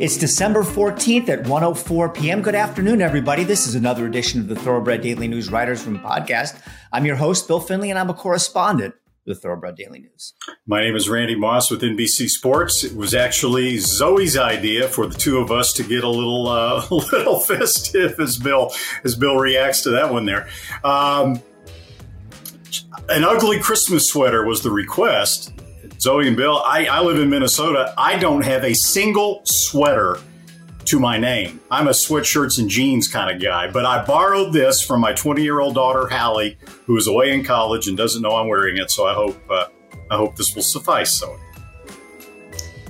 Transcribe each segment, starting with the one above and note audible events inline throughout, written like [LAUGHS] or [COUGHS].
It's December 14th at 104 p.m. Good afternoon, everybody. This is another edition of the Thoroughbred Daily News Writers Room podcast. I'm your host, Bill Finley, and I'm a correspondent with Thoroughbred Daily News. My name is Randy Moss with NBC Sports. It was actually Zoe's idea for the two of us to get a little uh, [LAUGHS] little festive as Bill as Bill reacts to that one there. Um, an ugly Christmas sweater was the request. Zoe and Bill, I, I live in Minnesota. I don't have a single sweater to my name. I'm a sweatshirts and jeans kind of guy, but I borrowed this from my 20 year old daughter Hallie, who is away in college and doesn't know I'm wearing it. So I hope uh, I hope this will suffice. So.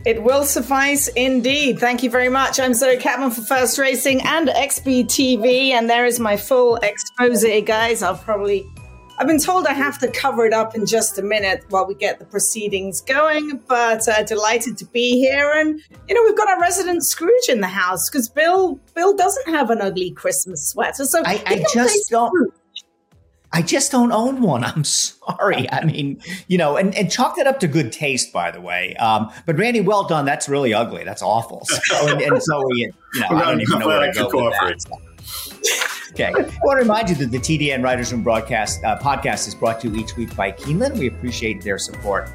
It will suffice indeed. Thank you very much. I'm Zoe Cadman for First Racing and XBTV, and there is my full expose, guys. I'll probably I've been told I have to cover it up in just a minute while we get the proceedings going, but uh, delighted to be here. And you know, we've got our resident Scrooge in the house because Bill Bill doesn't have an ugly Christmas sweater, so I, I just don't. Scrooge. I just don't own one. I'm [LAUGHS] sorry. I mean, you know, and, and chalk that up to good taste, by the way. Um, but Randy, well done. That's really ugly. That's awful. So, and, and Zoe, you know, I [LAUGHS] don't even know where to go with that. So. Okay. I want to remind you that the TDN Writers Room broadcast uh, podcast is brought to you each week by Keeneland. We appreciate their support.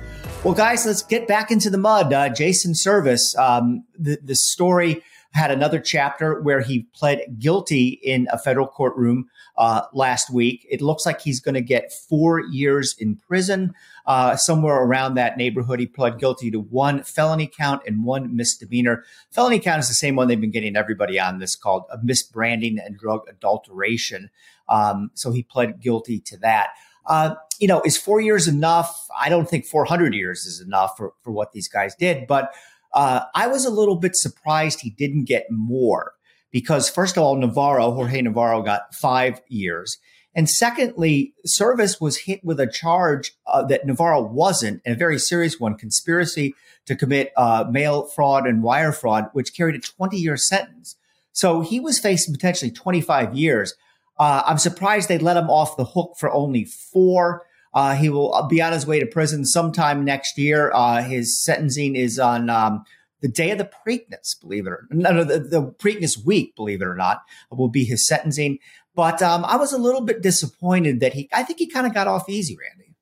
Well, guys, let's get back into the mud. Uh, Jason Servis, um, the, the story had another chapter where he pled guilty in a federal courtroom uh, last week. It looks like he's going to get four years in prison, uh, somewhere around that neighborhood. He pled guilty to one felony count and one misdemeanor. Felony count is the same one they've been getting everybody on this called misbranding and drug adulteration. Um, so he pled guilty to that. Uh, you know, is four years enough? I don't think 400 years is enough for, for what these guys did, but uh, I was a little bit surprised he didn't get more because, first of all, Navarro, Jorge Navarro, got five years. And secondly, Servis was hit with a charge uh, that Navarro wasn't, and a very serious one conspiracy to commit uh, mail fraud and wire fraud, which carried a 20 year sentence. So he was facing potentially 25 years. Uh, I'm surprised they let him off the hook for only four. Uh, he will uh, be on his way to prison sometime next year. Uh, his sentencing is on um, the day of the Preakness, believe it or not. No, no, the, the Preakness week, believe it or not, will be his sentencing. But um, I was a little bit disappointed that he, I think he kind of got off easy, Randy.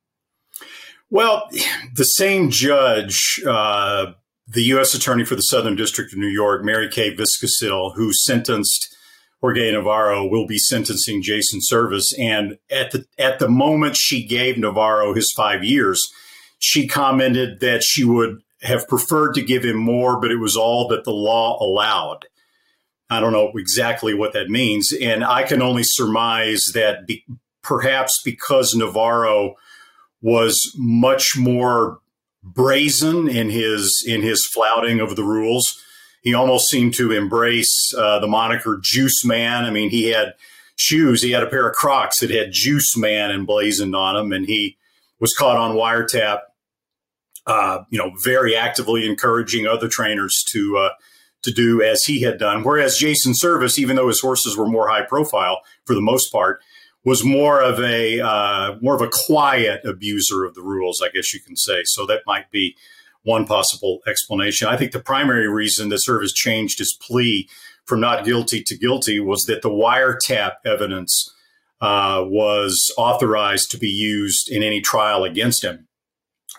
Well, the same judge, uh, the U.S. Attorney for the Southern District of New York, Mary Kay Vyskocil, who sentenced Jorge Navarro will be sentencing Jason Servis. And at the at the moment she gave Navarro his five years, she commented that she would have preferred to give him more, but it was all that the law allowed. I don't know exactly what that means, and I can only surmise that be, perhaps because Navarro was much more brazen in his in his flouting of the rules he almost seemed to embrace uh, the moniker Juice Man. I mean, he had shoes. He had a pair of Crocs that had Juice Man emblazoned on them, and he was caught on wiretap. Uh, you know, very actively encouraging other trainers to uh, to do as he had done. Whereas Jason Servis, even though his horses were more high profile for the most part, was more of a uh, more of a quiet abuser of the rules, I guess you can say. So that might be one possible explanation. I think the primary reason that Servis changed his plea from not guilty to guilty was that the wiretap evidence uh, was authorized to be used in any trial against him.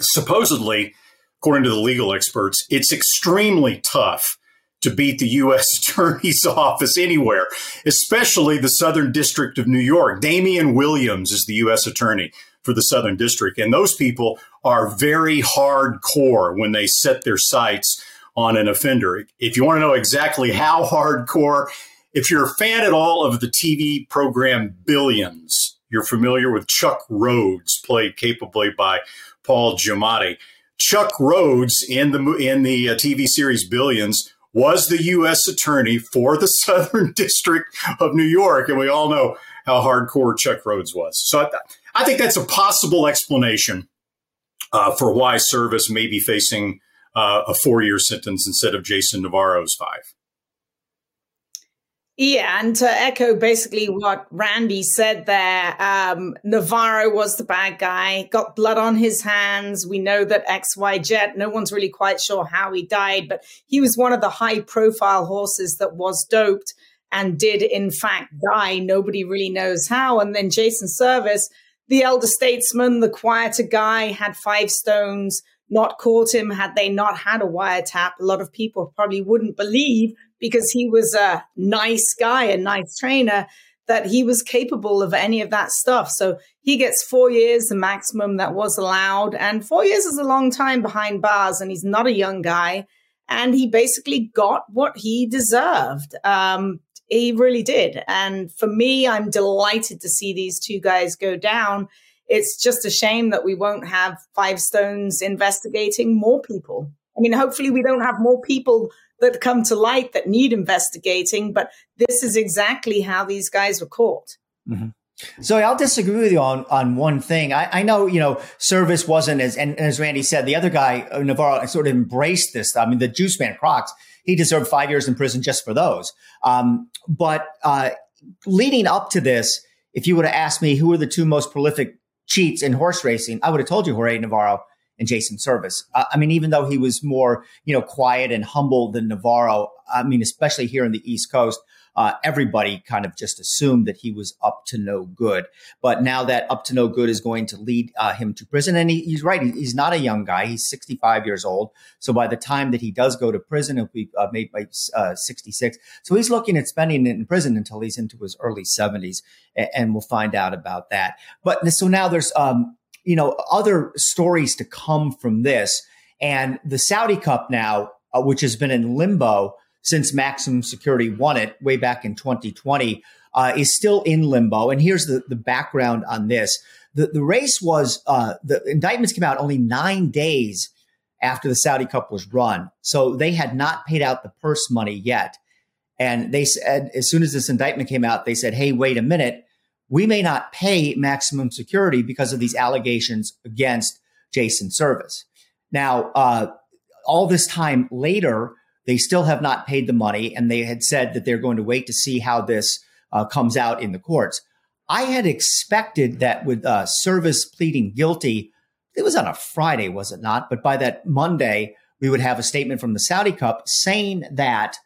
Supposedly, according to the legal experts, it's extremely tough to beat the U.S. [LAUGHS] Attorney's Office anywhere, especially the Southern District of New York. Damian Williams is the U.S. Attorney for the Southern District. And those people are very hardcore when they set their sights on an offender. If you want to know exactly how hardcore, if you're a fan at all of the TV program Billions, you're familiar with Chuck Rhoades, played capably by Paul Giamatti. Chuck Rhoades in the in the uh, TV series Billions was the U.S. attorney for the [LAUGHS] Southern District of New York, and we all know how hardcore Chuck Rhoades was. So I, I think that's a possible explanation uh, for why Servis may be facing uh, a four year sentence instead of Jason Navarro's five. Yeah, and to echo basically what Randy said there, um, Navarro was the bad guy, got blood on his hands. We know that XY Jet, no one's really quite sure how he died, but he was one of the high profile horses that was doped and did in fact die. Nobody really knows how. And then Jason Servis, the elder statesman, the quieter guy, had five stones, not caught him had they not had a wiretap. A lot of people probably wouldn't believe because he was a nice guy, a nice trainer, that he was capable of any of that stuff. So he gets four years, the maximum that was allowed. And four years is a long time behind bars, and he's not a young guy. And he basically got what he deserved. Um, he really did. And for me, I'm delighted to see these two guys go down. It's just a shame that we won't have Five Stones investigating more people. I mean, hopefully, we don't have more people that come to light that need investigating, but this is exactly how these guys were caught. Mm-hmm. So I'll disagree with you on, on one thing. I, I know, you know, Servis wasn't as, and, as Randy said, the other guy, uh, Navarro, sort of embraced this. I mean, the juice man Crocs, he deserved five years in prison just for those. Um, but uh, leading up to this, if you would have asked me who were the two most prolific cheats in horse racing, I would have told you Jorge Navarro and Jason Servis. Uh, I mean, even though he was more, you know, quiet and humble than Navarro, I mean, especially here in the East Coast, uh, everybody kind of just assumed that he was up to no good. But now that up to no good is going to lead uh, him to prison, and he, he's right, he's not a young guy. He's 65 years old. So by the time that he does go to prison, he'll be uh, made by uh, 66. So he's looking at spending it in prison until he's into his early 70s, and, and we'll find out about that. But so now there's um, you know, other stories to come from this. And the Saudi Cup now, uh, which has been in limbo since Maximum Security won it way back in 2020, uh, is still in limbo. And here's the, the background on this. The, the race was, uh, the indictments came out only nine days after the Saudi Cup was run. So they had not paid out the purse money yet. And they said, as soon as this indictment came out, they said, hey, wait a minute we may not pay maximum security because of these allegations against Jason Servis. Now, uh, all this time later, they still have not paid the money, and they had said that they're going to wait to see how this uh, comes out in the courts. I had expected that with uh, Servis pleading guilty, it was on a Friday, was it not? But by that Monday, we would have a statement from the Saudi Cup saying that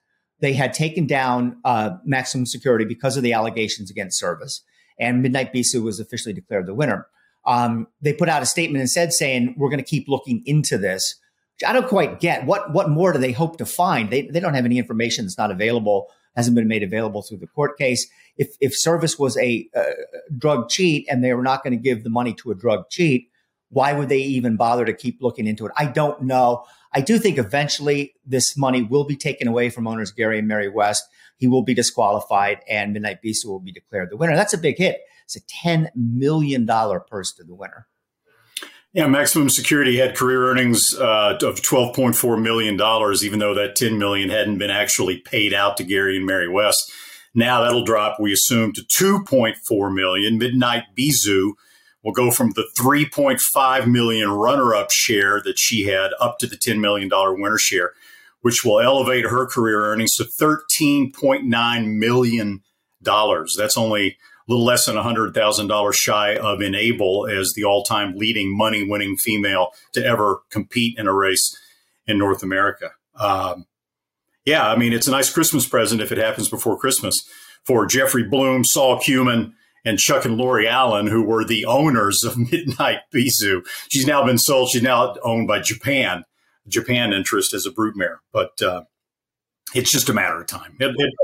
they had taken down uh, maximum security because of the allegations against Servis and Midnight Bisou was officially declared the winner. Um, they put out a statement and said, saying, we're going to keep looking into this. I don't quite get what what more do they hope to find? They, they don't have any information that's not available, hasn't been made available through the court case. If if Servis was a uh, drug cheat and they were not going to give the money to a drug cheat, why would they even bother to keep looking into it? I don't know. I do think eventually this money will be taken away from owners Gary and Mary West he will be disqualified and Midnight Bisou will be declared the winner. That's a big hit. It's a $10 million purse to the winner. Yeah, Maximum Security had career earnings uh, of $12.4 million, even though that 10 million hadn't been actually paid out to Gary and Mary West. Now that'll drop, we assume, to 2.4 million. Midnight Bisou will go from the 3.5 million runner-up share that she had up to the $10 million winner share which will elevate her career earnings to $13.9 million. That's only a little less than $100,000 shy of Enable as the all time leading money winning female to ever compete in a race in North America. Um, yeah, I mean, it's a nice Christmas present if it happens before Christmas for Jeffrey Bloom, Saul Cumin, and Chuck and Lori Allen, who were the owners of [LAUGHS] Midnight Bisou. She's now been sold. She's now owned by Japan. Japan interest as a broodmare, but uh, it's just a matter of time. It, it,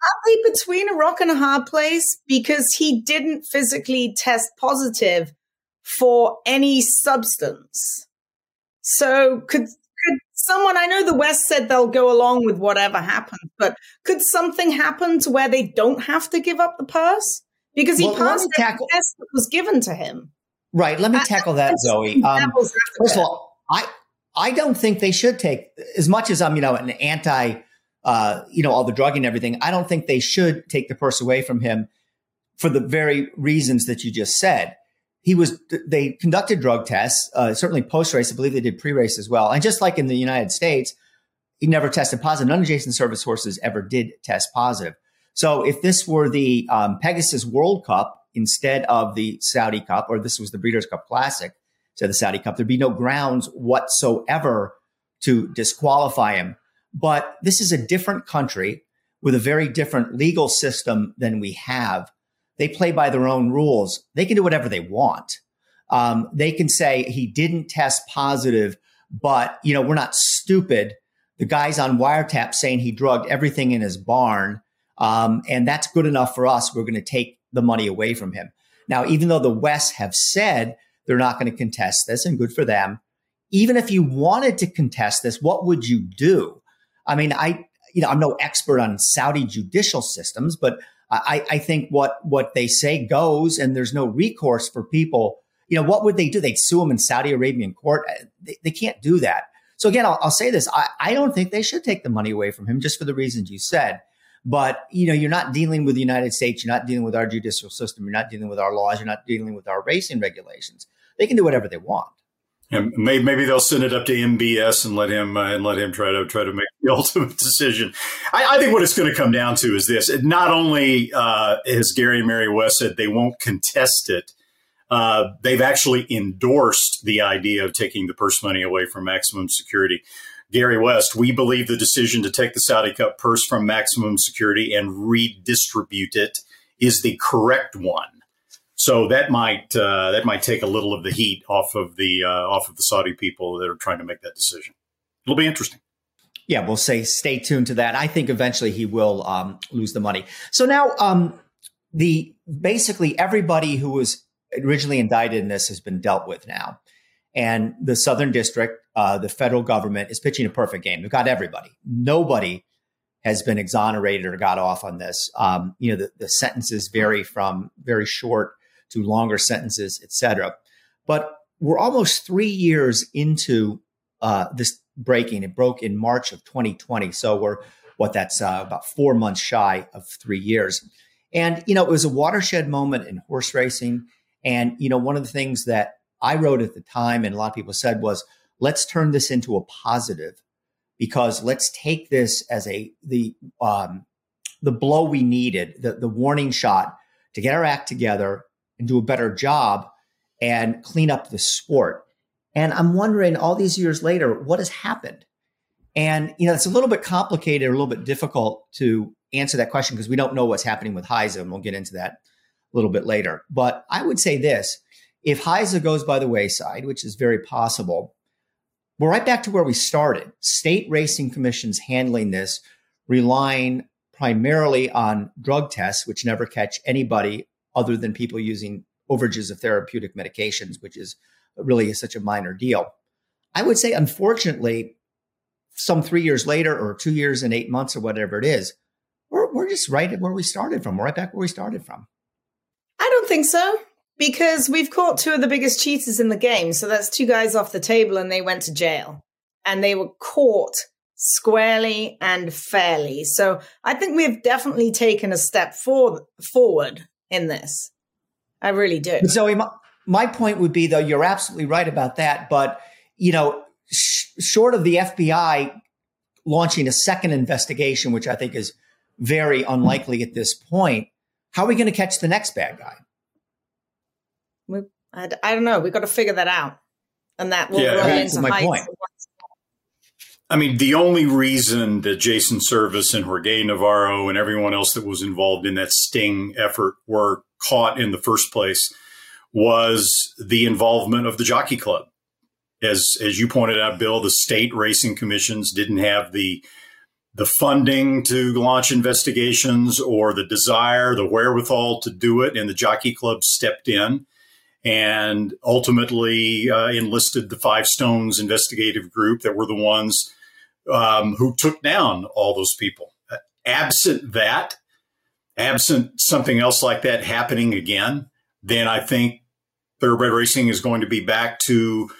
Probably between a rock and a hard place because he didn't physically test positive for any substance. So could could someone I know the West said they'll go along with whatever happens, but could something happen to where they don't have to give up the purse? Because he well, passed the tackle- test that was given to him. Right. Let me tackle that, Zoe. Um, first of all, I I don't think they should take as much as I'm, you know, an anti, uh, you know, all the drug and everything. I don't think they should take the purse away from him for the very reasons that you just said. He was, they conducted drug tests, uh, certainly post race. I believe they did pre race as well. And just like in the United States, he never tested positive. None of Jason's Servis horses ever did test positive. So if this were the um, Pegasus World Cup instead of the Saudi Cup, or this was the Breeders' Cup Classic, so the Saudi Cup, there'd be no grounds whatsoever to disqualify him. But this is a different country with a very different legal system than we have. They play by their own rules. They can do whatever they want. Um, they can say he didn't test positive, but you know we're not stupid. The guy's on wiretap saying he drugged everything in his barn, um, and that's good enough for us. We're going to take the money away from him. Now, even though the West have said they're not going to contest this, and good for them, even if you wanted to contest this, what would you do? I mean, I you know I'm no expert on Saudi judicial systems, but I, I think what what they say goes, and there's no recourse for people. You know, what would they do? They'd sue them in Saudi Arabian court. Uh, they, they can't do that. So again, I'll, I'll say this: I, I don't think they should take the money away from him, just for the reasons you said. But you know, you're not dealing with the United States. You're not dealing with our judicial system. You're not dealing with our laws. You're not dealing with our racing regulations. They can do whatever they want. And maybe, they'll send it up to MBS and let him uh, and let him try to try to make the [LAUGHS] ultimate decision. I, I think what it's going to come down to is this: not only uh, has Gary and Mary West said they won't contest it, uh, they've actually endorsed the idea of taking the purse money away from maximum security. Gary West, we believe the decision to take the Saudi Cup purse from maximum security and redistribute it is the correct one. So that might uh, that might take a little of the heat off of the uh, off of the Saudi people that are trying to make that decision. It'll be interesting. Yeah, we'll say stay tuned to that. I think eventually he will um, lose the money. So now, um, the basically everybody who was originally indicted in this has been dealt with now, and the Southern District, uh, the federal government is pitching a perfect game. They've got everybody. Nobody has been exonerated or got off on this. Um, you know, the, the sentences vary from very short to longer sentences, etc. But we're almost three years into uh, this breaking. It broke in March of 2020, so we're what that's uh, about four months shy of three years. And you know, it was a watershed moment in horse racing. And you know, one of the things that I wrote at the time, and a lot of people said, was let's turn this into a positive because let's take this as a the um, the blow we needed, the, the warning shot to get our act together and do a better job and clean up the sport. And I'm wondering all these years later, what has happened? And, you know, it's a little bit complicated, or a little bit difficult to answer that question because we don't know what's happening with HISA, and we'll get into that a little bit later. But I would say this if HISA goes by the wayside, which is very possible, we're right back to where we started. State racing commissions handling this, relying primarily on drug tests, which never catch anybody other than people using overages of therapeutic medications, which is really such a minor deal. I would say, unfortunately, some three years later or two years and eight months or whatever it is, we're, we're just right at where we started from. Right back where we started from. I don't think so because we've caught two of the biggest cheaters in the game. So that's two guys off the table and they went to jail and they were caught squarely and fairly. So I think we've definitely taken a step for, forward in this. I really do. Zoe, my, my point would be though, you're absolutely right about that. But, you know, sh- short of the FBI launching a second investigation, which I think is very unlikely at this point, how are we going to catch the next bad guy? We, I, I don't know. We've got to figure that out. And that will yeah, run into my point. I mean, the only reason that Jason Servis and Jorge Navarro and everyone else that was involved in that sting effort were caught in the first place was the involvement of the Jockey Club. As as you pointed out, Bill, the state racing commissions didn't have the the funding to launch investigations or the desire, the wherewithal to do it, and the Jockey Club stepped in and ultimately uh, enlisted the Five Stones investigative group that were the ones um, who took down all those people. Absent that, absent something else like that happening again, then I think thoroughbred racing is going to be back to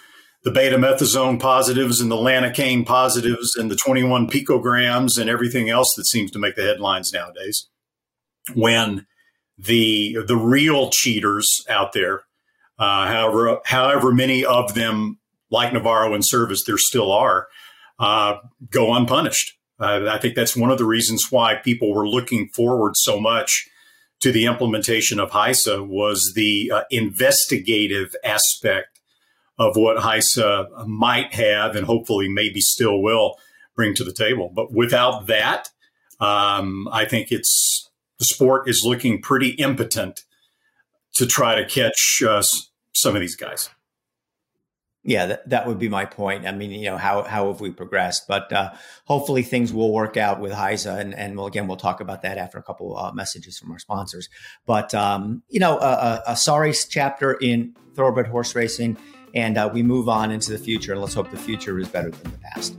the betamethasone positives and the lanacane positives and the 21 picograms and everything else that seems to make the headlines nowadays. When the the real cheaters out there, uh, however however many of them like Navarro and Servis there still are, uh, go unpunished. Uh, I think that's one of the reasons why people were looking forward so much to the implementation of HISA was the uh, investigative aspect of what HISA might have and hopefully maybe still will bring to the table. But without that, um, I think it's the sport is looking pretty impotent to try to catch uh, some of these guys. Yeah, that, that would be my point. I mean, you know, how how have we progressed? But uh, hopefully things will work out with HISA, and and we'll, again we'll talk about that after a couple uh, messages from our sponsors. But um, you know, a, a, sorry chapter in thoroughbred horse racing, and uh, we move on into the future. and Let's hope the future is better than the past.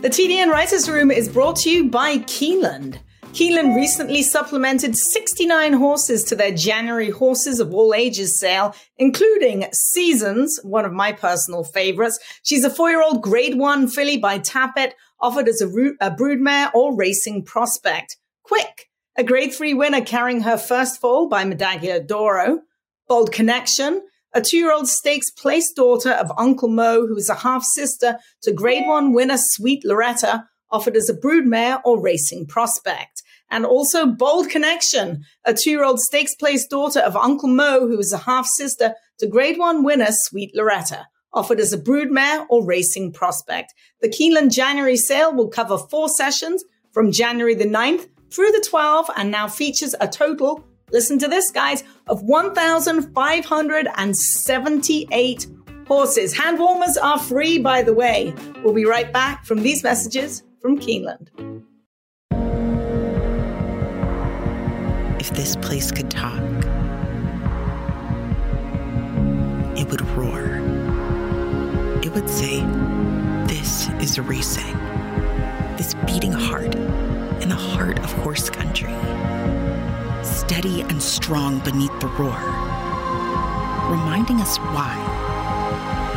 The TDN Writers Room is brought to you by Keeneland. Keeneland recently supplemented 69 horses to their January Horses of All Ages sale, including Seasons, one of my personal favorites. She's a four year old grade one filly by Tapit, offered as a, a broodmare or racing prospect. Quick, a grade three winner carrying her first foal by Medaglia d'Oro. Bold Connection, a two year old stakes place daughter of Uncle Mo, who is a half sister to grade one winner Sweet Loretta, offered as a broodmare or racing prospect. And also Bold Connection, a two year old stakes place daughter of Uncle Mo, who is a half sister to grade one winner Sweet Loretta, offered as a broodmare or racing prospect. The Keeneland January sale will cover four sessions from January the 9th through the 12th and now features a total, listen to this, guys, of 1,578 horses. Hand warmers are free, by the way. We'll be right back from these messages from Keeneland. If this place could talk, it would roar. It would say, This is racing. This beating heart in the heart of horse country. Steady and strong beneath the roar, reminding us why.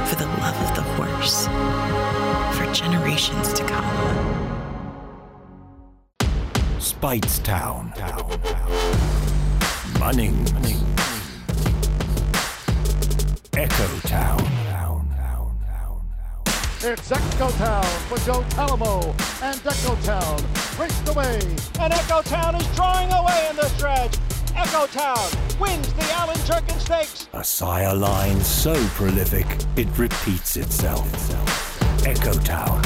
For the love of the horse for generations to come. Speightstown. Munning. Echo Town. It's Echo Town for Joe Talamo, and Echo Town raced away. And Echo Town is drawing away in the stretch. Echo Town wins the Allen Jerkens Stakes. A sire line so prolific it repeats itself. Echo Town.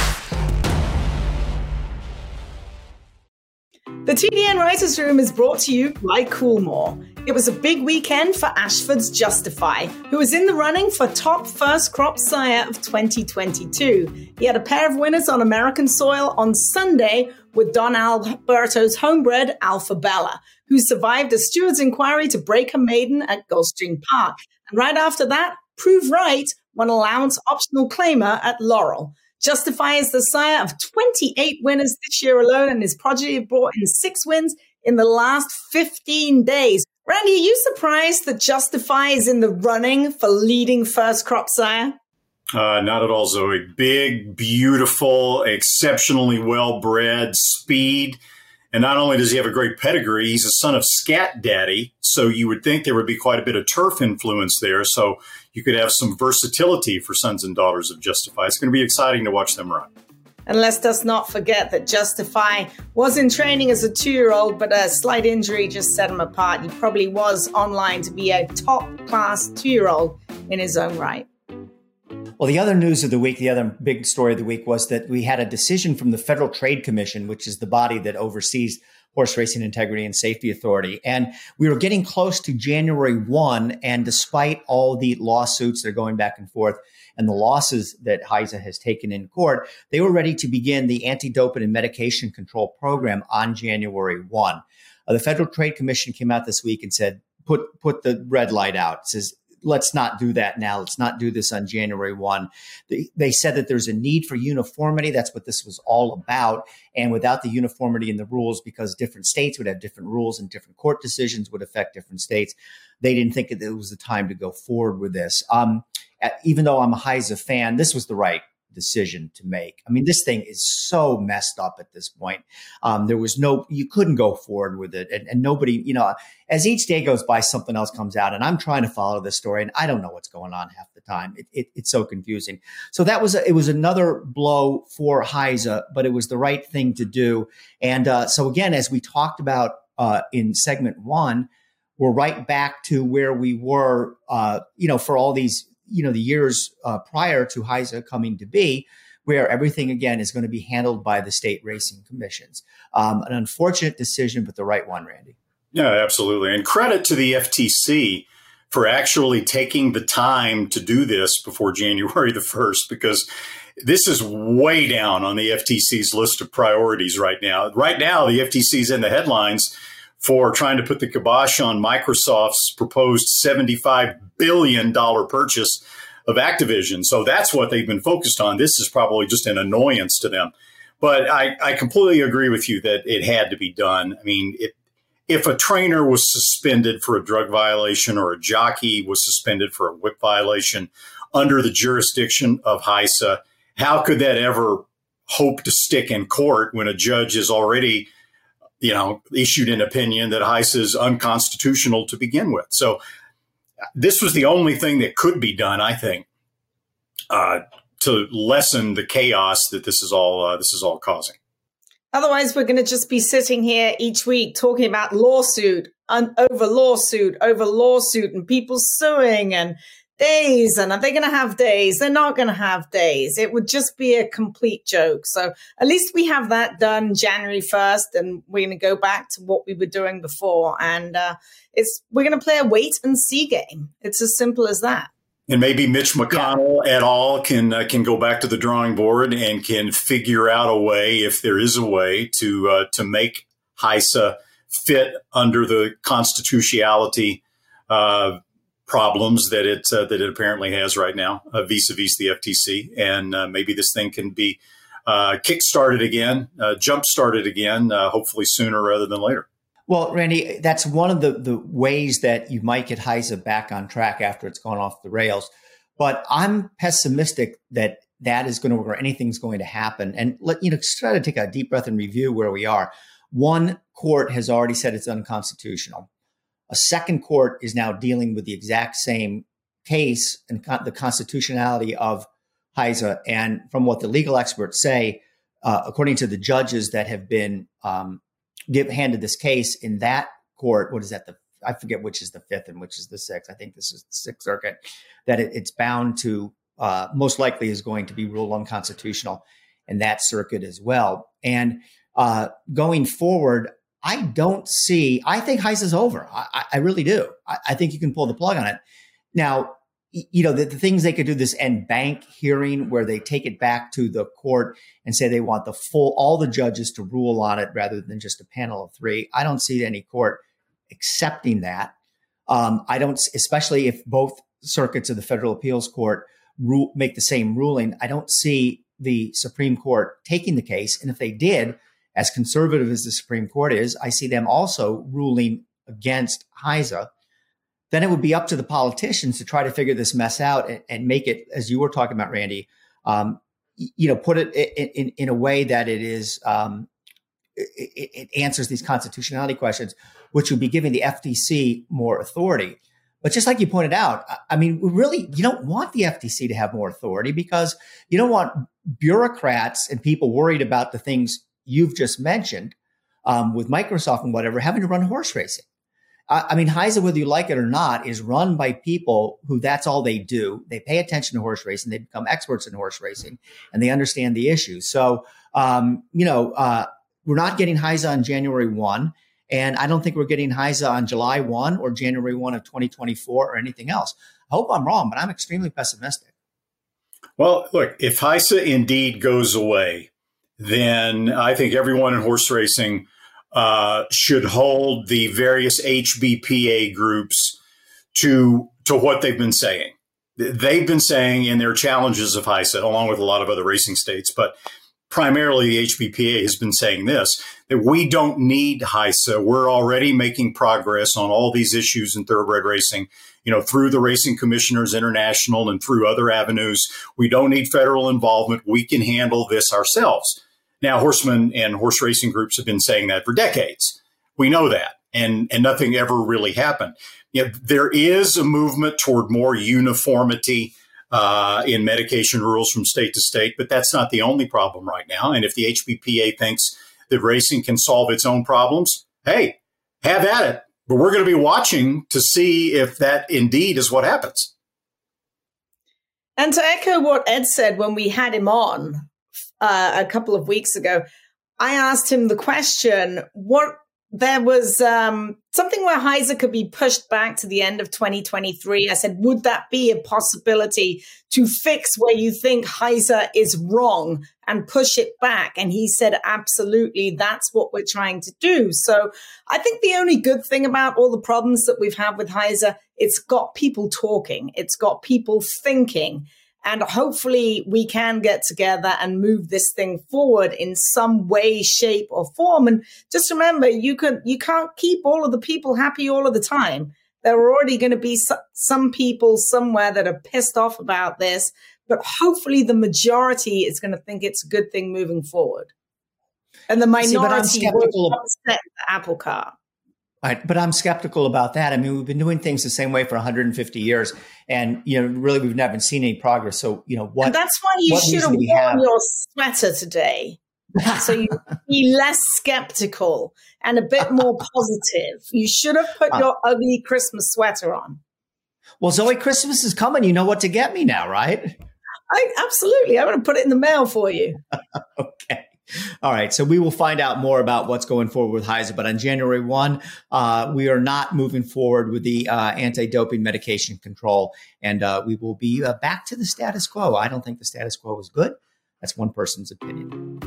The TDN Writers Room is brought to you by Coolmore. It was a big weekend for Ashford's Justify, who was in the running for top first crop sire of 2022. He had a pair of winners on American soil on Sunday with Don Alberto's homebred Alpha Bella, who survived a steward's inquiry to break a maiden at Gulfstream Park. And right after that, Prove Right won allowance optional claimer at Laurel. Justify is the sire of 28 winners this year alone, and his progeny brought in six wins in the last 15 days. Randy, are you surprised that Justify is in the running for leading first crop sire? Uh, not at all, Zoe. Big, beautiful, exceptionally well bred, speed. And not only does he have a great pedigree, he's a son of Scat Daddy. So you would think there would be quite a bit of turf influence there. So you could have some versatility for sons and daughters of Justify. It's going to be exciting to watch them run. And let's just not forget that Justify was in training as a two year old, but a slight injury just set him apart. He probably was online to be a top class two year old in his own right. Well, the other news of the week, the other big story of the week was that we had a decision from the Federal Trade Commission, which is the body that oversees Horse Racing Integrity and Safety Authority. And we were getting close to January 1. And despite all the lawsuits that are going back and forth and the losses that HISA has taken in court, they were ready to begin the anti doping and medication control program on January 1. Uh, the Federal Trade Commission came out this week and said, put, put the red light out. It says, let's not do that now. Let's not do this on January 1. They, they, said that there's a need for uniformity. That's what this was all about. And without the uniformity in the rules, because different states would have different rules and different court decisions would affect different states, they didn't think that it was the time to go forward with this. Um, even though I'm a HISA fan, this was the right decision to make. I mean, this thing is so messed up at this point. Um, there was no, you couldn't go forward with it. And, and, nobody, you know, as each day goes by, something else comes out. And I'm trying to follow this story and I don't know what's going on half the time. It, it, it's so confusing. So that was, a, it was another blow for HISA, but it was the right thing to do. And uh, so again, as we talked about uh, in segment one, we're right back to where we were, uh, you know, for all these, you know, the years uh, prior to HISA coming to be, where everything again is going to be handled by the state racing commissions. Um, an unfortunate decision, but the right one, Randy. Yeah, absolutely. And credit to the FTC for actually taking the time to do this before [LAUGHS] January the 1st, because this is way down on the FTC's list of priorities right now. Right now, the FTC's in the headlines for trying to put the kibosh on Microsoft's proposed $75 billion purchase of Activision. So that's what they've been focused on. This is probably just an annoyance to them. But I, I completely agree with you that it had to be done. I mean, it, if a trainer was suspended for a drug violation or a jockey was suspended for a whip violation under the jurisdiction of HISA, how could that ever hope to stick in court when a judge is already you know, issued an opinion that HISA is unconstitutional to begin with. So this was the only thing that could be done, I think, uh, to lessen the chaos that this is all uh, this is all causing. Otherwise, we're going to just be sitting here each week talking about lawsuit un- over lawsuit over lawsuit and people suing and days and are they going to have days? They're not going to have days. It would just be a complete joke. So at least we have that done january 1st and we're going to go back to what we were doing before. And uh, it's we're going to play a wait and see game. It's as simple as that. And maybe Mitch McConnell yeah. at all can uh, can go back to the drawing board and can figure out a way, if there is a way, to uh, to make HISA fit under the constitutionality uh, problems that it uh, that it apparently has right now uh, vis-a-vis the FTC, and uh, maybe this thing can be uh, kick-started again, jump-started again, hopefully sooner rather than later. Well, Randy, that's one of the the ways that you might get HISA back on track after it's gone off the rails. But I'm pessimistic that that is going to work or anything's going to happen. And let you know, try to take a deep breath and review where we are. One court has already said it's unconstitutional. A second court is now dealing with the exact same case and con- the constitutionality of HISA. And from what the legal experts say, uh, according to the judges that have been um, give, handed this case in that court, what is that? The I forget which is the fifth and which is the sixth. I think this is the Sixth Circuit. That it, it's bound to uh, most likely is going to be ruled unconstitutional in that circuit as well. And uh, going forward, I don't see, I think HISA's over. I, I really do. I, I, think you can pull the plug on it. Now, you know, the, the, things they could do this en banc hearing where they take it back to the court and say they want the full, all the judges to rule on it rather than just a panel of three. I don't see any court accepting that. Um, I don't, especially if both circuits of the federal appeals court rule, make the same ruling. I don't see the Supreme Court taking the case. And if they did, as conservative as the Supreme Court is, I see them also ruling against HISA. Then it would be up to the politicians to try to figure this mess out and, and make it, as you were talking about, Randy, um, you know, put it in, in, in, a way that it is um, it, it, answers these constitutionality questions, which would be giving the FTC more authority. But just like you pointed out, I mean, really, you don't want the FTC to have more authority because you don't want bureaucrats and people worried about the things you've just mentioned um, with Microsoft and whatever, having to run horse racing. I, I mean, HISA, whether you like it or not, is run by people who that's all they do. They pay attention to horse racing. They become experts in horse racing and they understand the issues. So, um, you know, uh, we're not getting HISA on January 1. And I don't think we're getting HISA on July 1 or January 1 of 2024 or anything else. I hope I'm wrong, but I'm extremely pessimistic. Well, look, if HISA indeed goes away, then I think everyone in horse racing uh, should hold the various HBPA groups to to what they've been saying. They've been saying in their challenges of HISA, along with a lot of other racing states, but primarily the HBPA has been saying this that we don't need HISA. We're already making progress on all these issues in thoroughbred racing, you know, through the Racing Commissioners International and through other avenues. We don't need federal involvement. We can handle this ourselves. Now, horsemen and horse racing groups have been saying that for decades. We know that, and and nothing ever really happened. You know, there is a movement toward more uniformity uh, in medication rules from state to state, but that's not the only problem right now. And if the HBPA thinks that racing can solve its own problems, hey, have at it. But we're going to be watching to see if that indeed is what happens. And to echo what Ed said when we had him on uh, a couple of weeks ago, I asked him the question what there was um, something where HISA could be pushed back to the end of 2023. I said, would that be a possibility to fix where you think HISA is wrong and push it back? And he said, absolutely, that's what we're trying to do. So I think the only good thing about all the problems that we've had with HISA, it's got people talking, it's got people thinking. And hopefully we can get together and move this thing forward in some way, shape or form. And just remember, you can, you can't keep all of the people happy all of the time. There are already going to be some people somewhere that are pissed off about this, but hopefully the majority is going to think it's a good thing moving forward. And the minority See, will upset the apple cart. Right, but I'm skeptical about that. I mean, we've been doing things the same way for 150 years, and you know, really, we've never seen any progress. So, you know, what? And that's why you should have worn have? your sweater today, so you [LAUGHS] be less skeptical and a bit more positive. You should have put uh, your ugly Christmas sweater on. Well, Zoe, Christmas is coming. You know what to get me now, right? I absolutely. I'm going to put it in the mail for you. [LAUGHS] okay. All right. So we will find out more about what's going forward with HISA. But on January 1, uh, we are not moving forward with the uh, anti doping medication control. And uh, we will be uh, back to the status quo. I don't think the status quo is good. That's one person's opinion.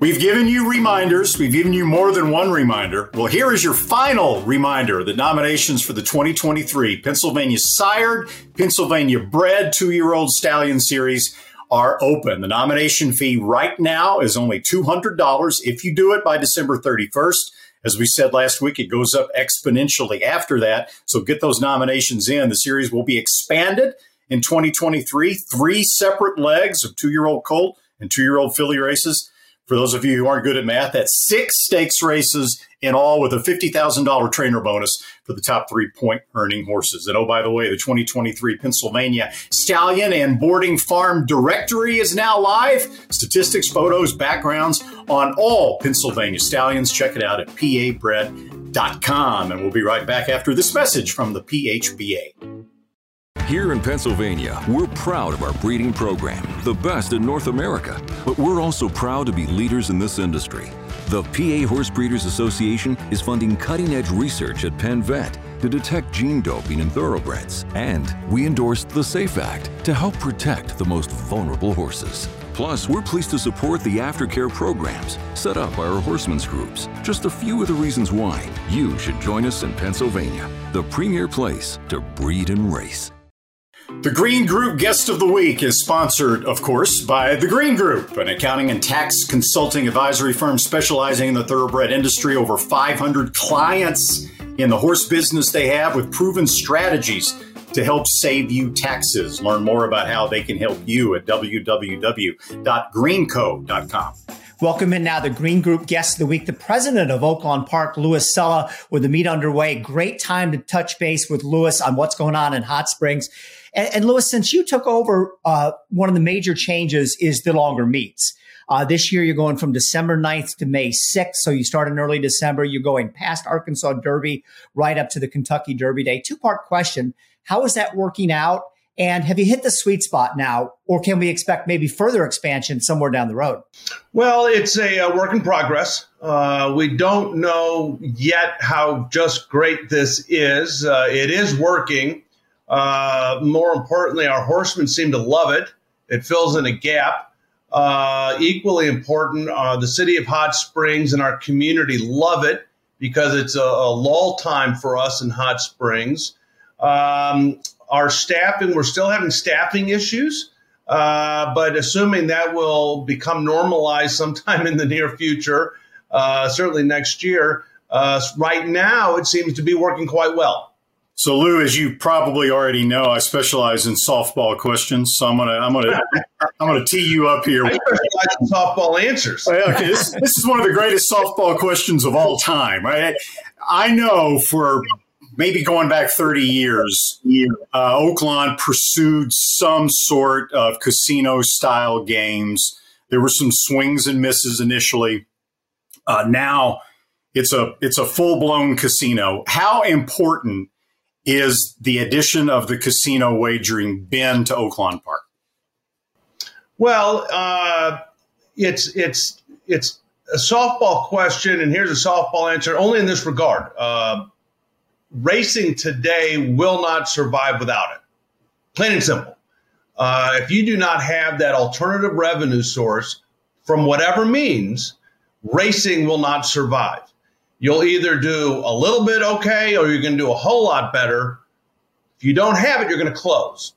We've given you reminders. We've given you more than one reminder. Well, here is your final reminder the nominations for the 2023 Pennsylvania Sired, Pennsylvania Bred two year old stallion series are open. The nomination fee right now is only $200 if you do it by December 31st. As we said last week, it goes up exponentially after that. So get those nominations in. The series will be expanded in 2023. Three separate legs of two year old colt and two year old filly races. For those of you who aren't good at math, that's six stakes races in all with a $50,000 trainer bonus for the top three point earning horses. And oh, by the way, the 2023 Pennsylvania Stallion and Boarding Farm Directory is now live. Statistics, photos, backgrounds on all Pennsylvania Stallions. Check it out at pabred.com. And we'll be right back after this message from the PHBA. Here in Pennsylvania, we're proud of our breeding program, the best in North America. But we're also proud to be leaders in this industry. The PA Horse Breeders Association is funding cutting edge research at Penn Vet to detect gene doping in thoroughbreds. And we endorsed the SAFE Act to help protect the most vulnerable horses. Plus, we're pleased to support the aftercare programs set up by our horsemen's groups. Just a few of the reasons why you should join us in Pennsylvania, the premier place to breed and race. The Green Group Guest of the Week is sponsored, of course, by The Green Group, an accounting and tax consulting advisory firm specializing in the thoroughbred industry. Over 500 clients in the horse business they have with proven strategies to help save you taxes. Learn more about how they can help you at www.greenco.com. Welcome in now the Green Group guest of the week, the president of Oaklawn Park, Louis Cella, with the meet underway. Great time to touch base with Louis on what's going on in Hot Springs. And, and Louis, since you took over, uh, one of the major changes is the longer meets. Uh, this year, you're going from December 9th to May 6th. So you start in early December. You're going past Arkansas Derby right up to the Kentucky Derby Day. Two part question. How is that working out? And have you hit the sweet spot now, or can we expect maybe further expansion somewhere down the road? Well, it's a, a work in progress. Uh, we don't know yet how just great this is. Uh, it is working. Uh, more importantly, our horsemen seem to love it. It fills in a gap. Uh, equally important, uh, the city of Hot Springs and our community love it because it's a, a lull time for us in Hot Springs. Um, our staffing, we're still having staffing issues, uh, but assuming that will become normalized sometime [LAUGHS] in the near future, uh, certainly next year. Uh, right now, it seems to be working quite well. So, Lou, as you probably already know, I specialize in softball questions. So I'm gonna I'm gonna I'm gonna tee you up here. I specialize in softball answers. okay, this, this is one of the greatest softball questions of all time. Right? I know for maybe going back 30 years, uh, Oaklawn pursued some sort of casino style games. There were some swings and misses initially. Uh, now it's a it's a full blown casino. How important is the addition of the casino wagering bin to Oaklawn Park? Well, uh, it's it's it's a softball question, and here's a softball answer. Only in this regard, uh, racing today will not survive without it. Plain and simple. Uh, if you do not have that alternative revenue source from whatever means, racing will not survive you'll either do a little bit okay or you're going to do a whole lot better. If you don't have it, you're going to close.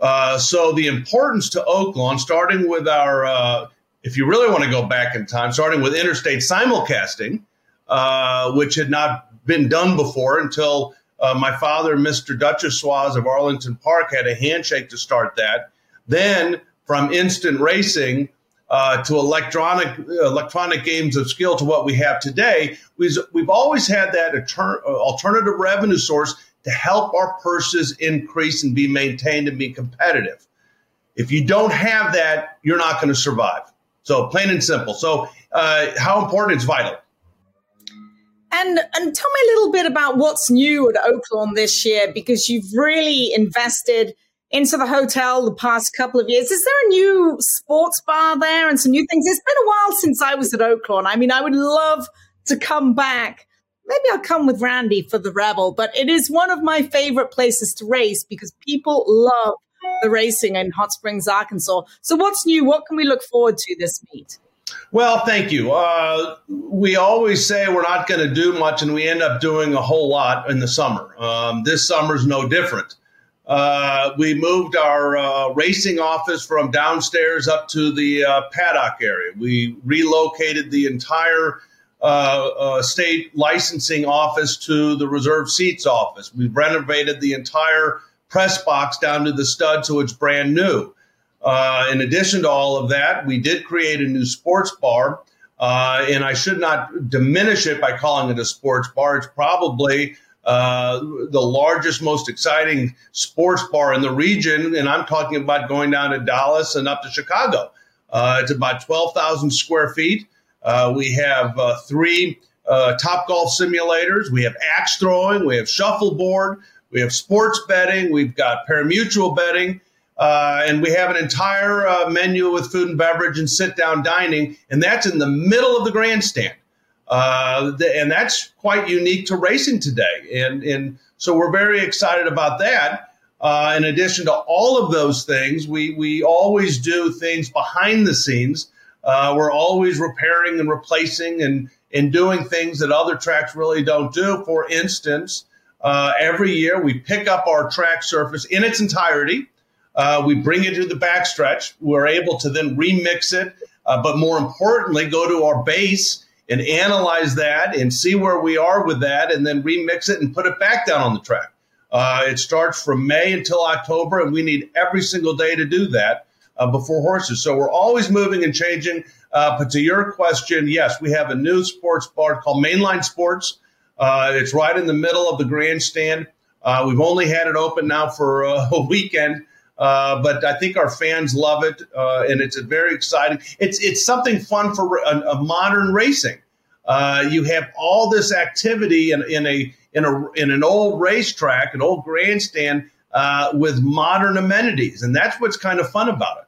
Uh, so the importance to Oaklawn, starting with our, uh, if you really want to go back in time, starting with interstate simulcasting, uh, which had not been done before until uh, my father, Mr. Duchossois of Arlington Park, had a handshake to start that. Then from instant racing, uh, to electronic electronic games of skill to what we have today, we've, we've always had that alternative revenue source to help our purses increase and be maintained and be competitive. If you don't have that, you're not going to survive. So plain and simple. So uh, how important it's vital. And and tell me a little bit about what's new at Oaklawn this year because you've really invested into the hotel the past couple of years. Is there a new sports bar there and some new things? It's been a while since I was at Oaklawn. I mean, I would love to come back. Maybe I'll come with Randy for the Rebel, but it is one of my favorite places to race because people love the racing in Hot Springs, Arkansas. So, what's new? What can we look forward to this meet? Well, thank you. Uh, we always say we're not going to do much, and we end up doing a whole lot in the summer. Um, this summer's no different. Uh, we moved our uh, racing office from downstairs up to the uh, paddock area. We relocated the entire uh, uh, state licensing office to the reserve seats office. We renovated the entire press box down to the stud so it's brand new. Uh, in addition to all of that, we did create a new sports bar. and I should not diminish it by calling it a sports bar. It's probably uh, the largest, most exciting sports bar in the region. And I'm talking about going down to Dallas and up to Chicago. Uh, it's about 12,000 square feet. Uh, we have uh, three uh, top golf simulators. We have axe throwing. We have shuffleboard. We have sports betting. We've got parimutuel betting. and we have an entire menu with food and beverage and sit down dining. And that's in the middle of the grandstand. Uh, and that's quite unique to racing today. And, and so we're very excited about that. Uh, in addition to all of those things, we, we always do things behind the scenes. Uh, we're always repairing and replacing and, and doing things that other tracks really don't do. For instance, uh, every year we pick up our track surface in its entirety. Uh, we bring it to the backstretch. We're able to then remix it, uh, but more importantly, go to our base and analyze that and see where we are with that and then remix it and put it back down on the track. Uh, it starts from May until October, and we need every single day to do that uh, before horses. So we're always moving and changing. Uh, but to your question, yes, we have a new sports bar called Mainline Sports. Uh, it's right in the middle of the grandstand. Uh, we've only had it open now for uh, [LAUGHS] a weekend. Uh, but I think our fans love it, uh, and it's a very exciting. It's it's something fun for a, a modern racing. Uh, you have all this activity in, in a in a in an old racetrack, an old grandstand uh, with modern amenities, and that's what's kind of fun about it.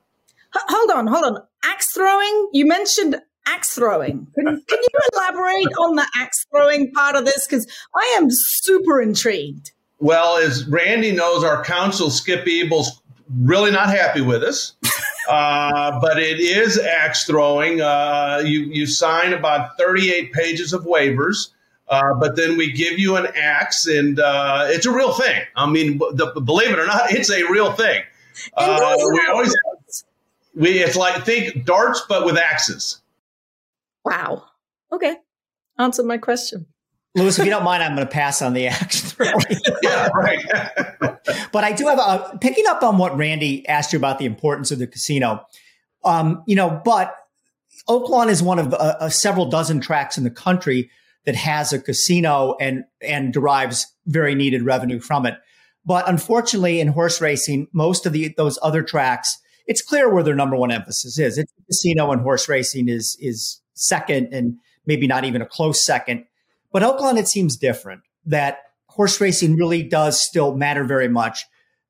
Hold on, hold on. Axe throwing. You mentioned axe throwing. Can, can you elaborate on the axe throwing part of this? Because I am super intrigued. Well, as Randy knows, our counsel, Skip Ebels really not happy with us. [LAUGHS] Uh, but it is axe throwing. Uh, you you sign about 38 pages of waivers, uh, but then we give you an axe, and uh, it's a real thing. I mean, the, believe it or not, it's a real thing. Uh, we always we it's like think darts, but with axes. Wow. Okay. Answer my question. Louis, if you don't mind, I'm going to pass on the [LAUGHS] action. yeah, right. but I do have a picking up on what Randy asked you about the importance of the casino. Um, you know, but Oaklawn is one of uh, uh, several dozen tracks in the country that has a casino and and derives very needed revenue from it. But unfortunately, in horse racing, most of the those other tracks, it's clear where their number one emphasis is. It's casino and horse racing is is second, and maybe not even a close second. But Oaklawn, it seems different. That horse racing really does still matter very much.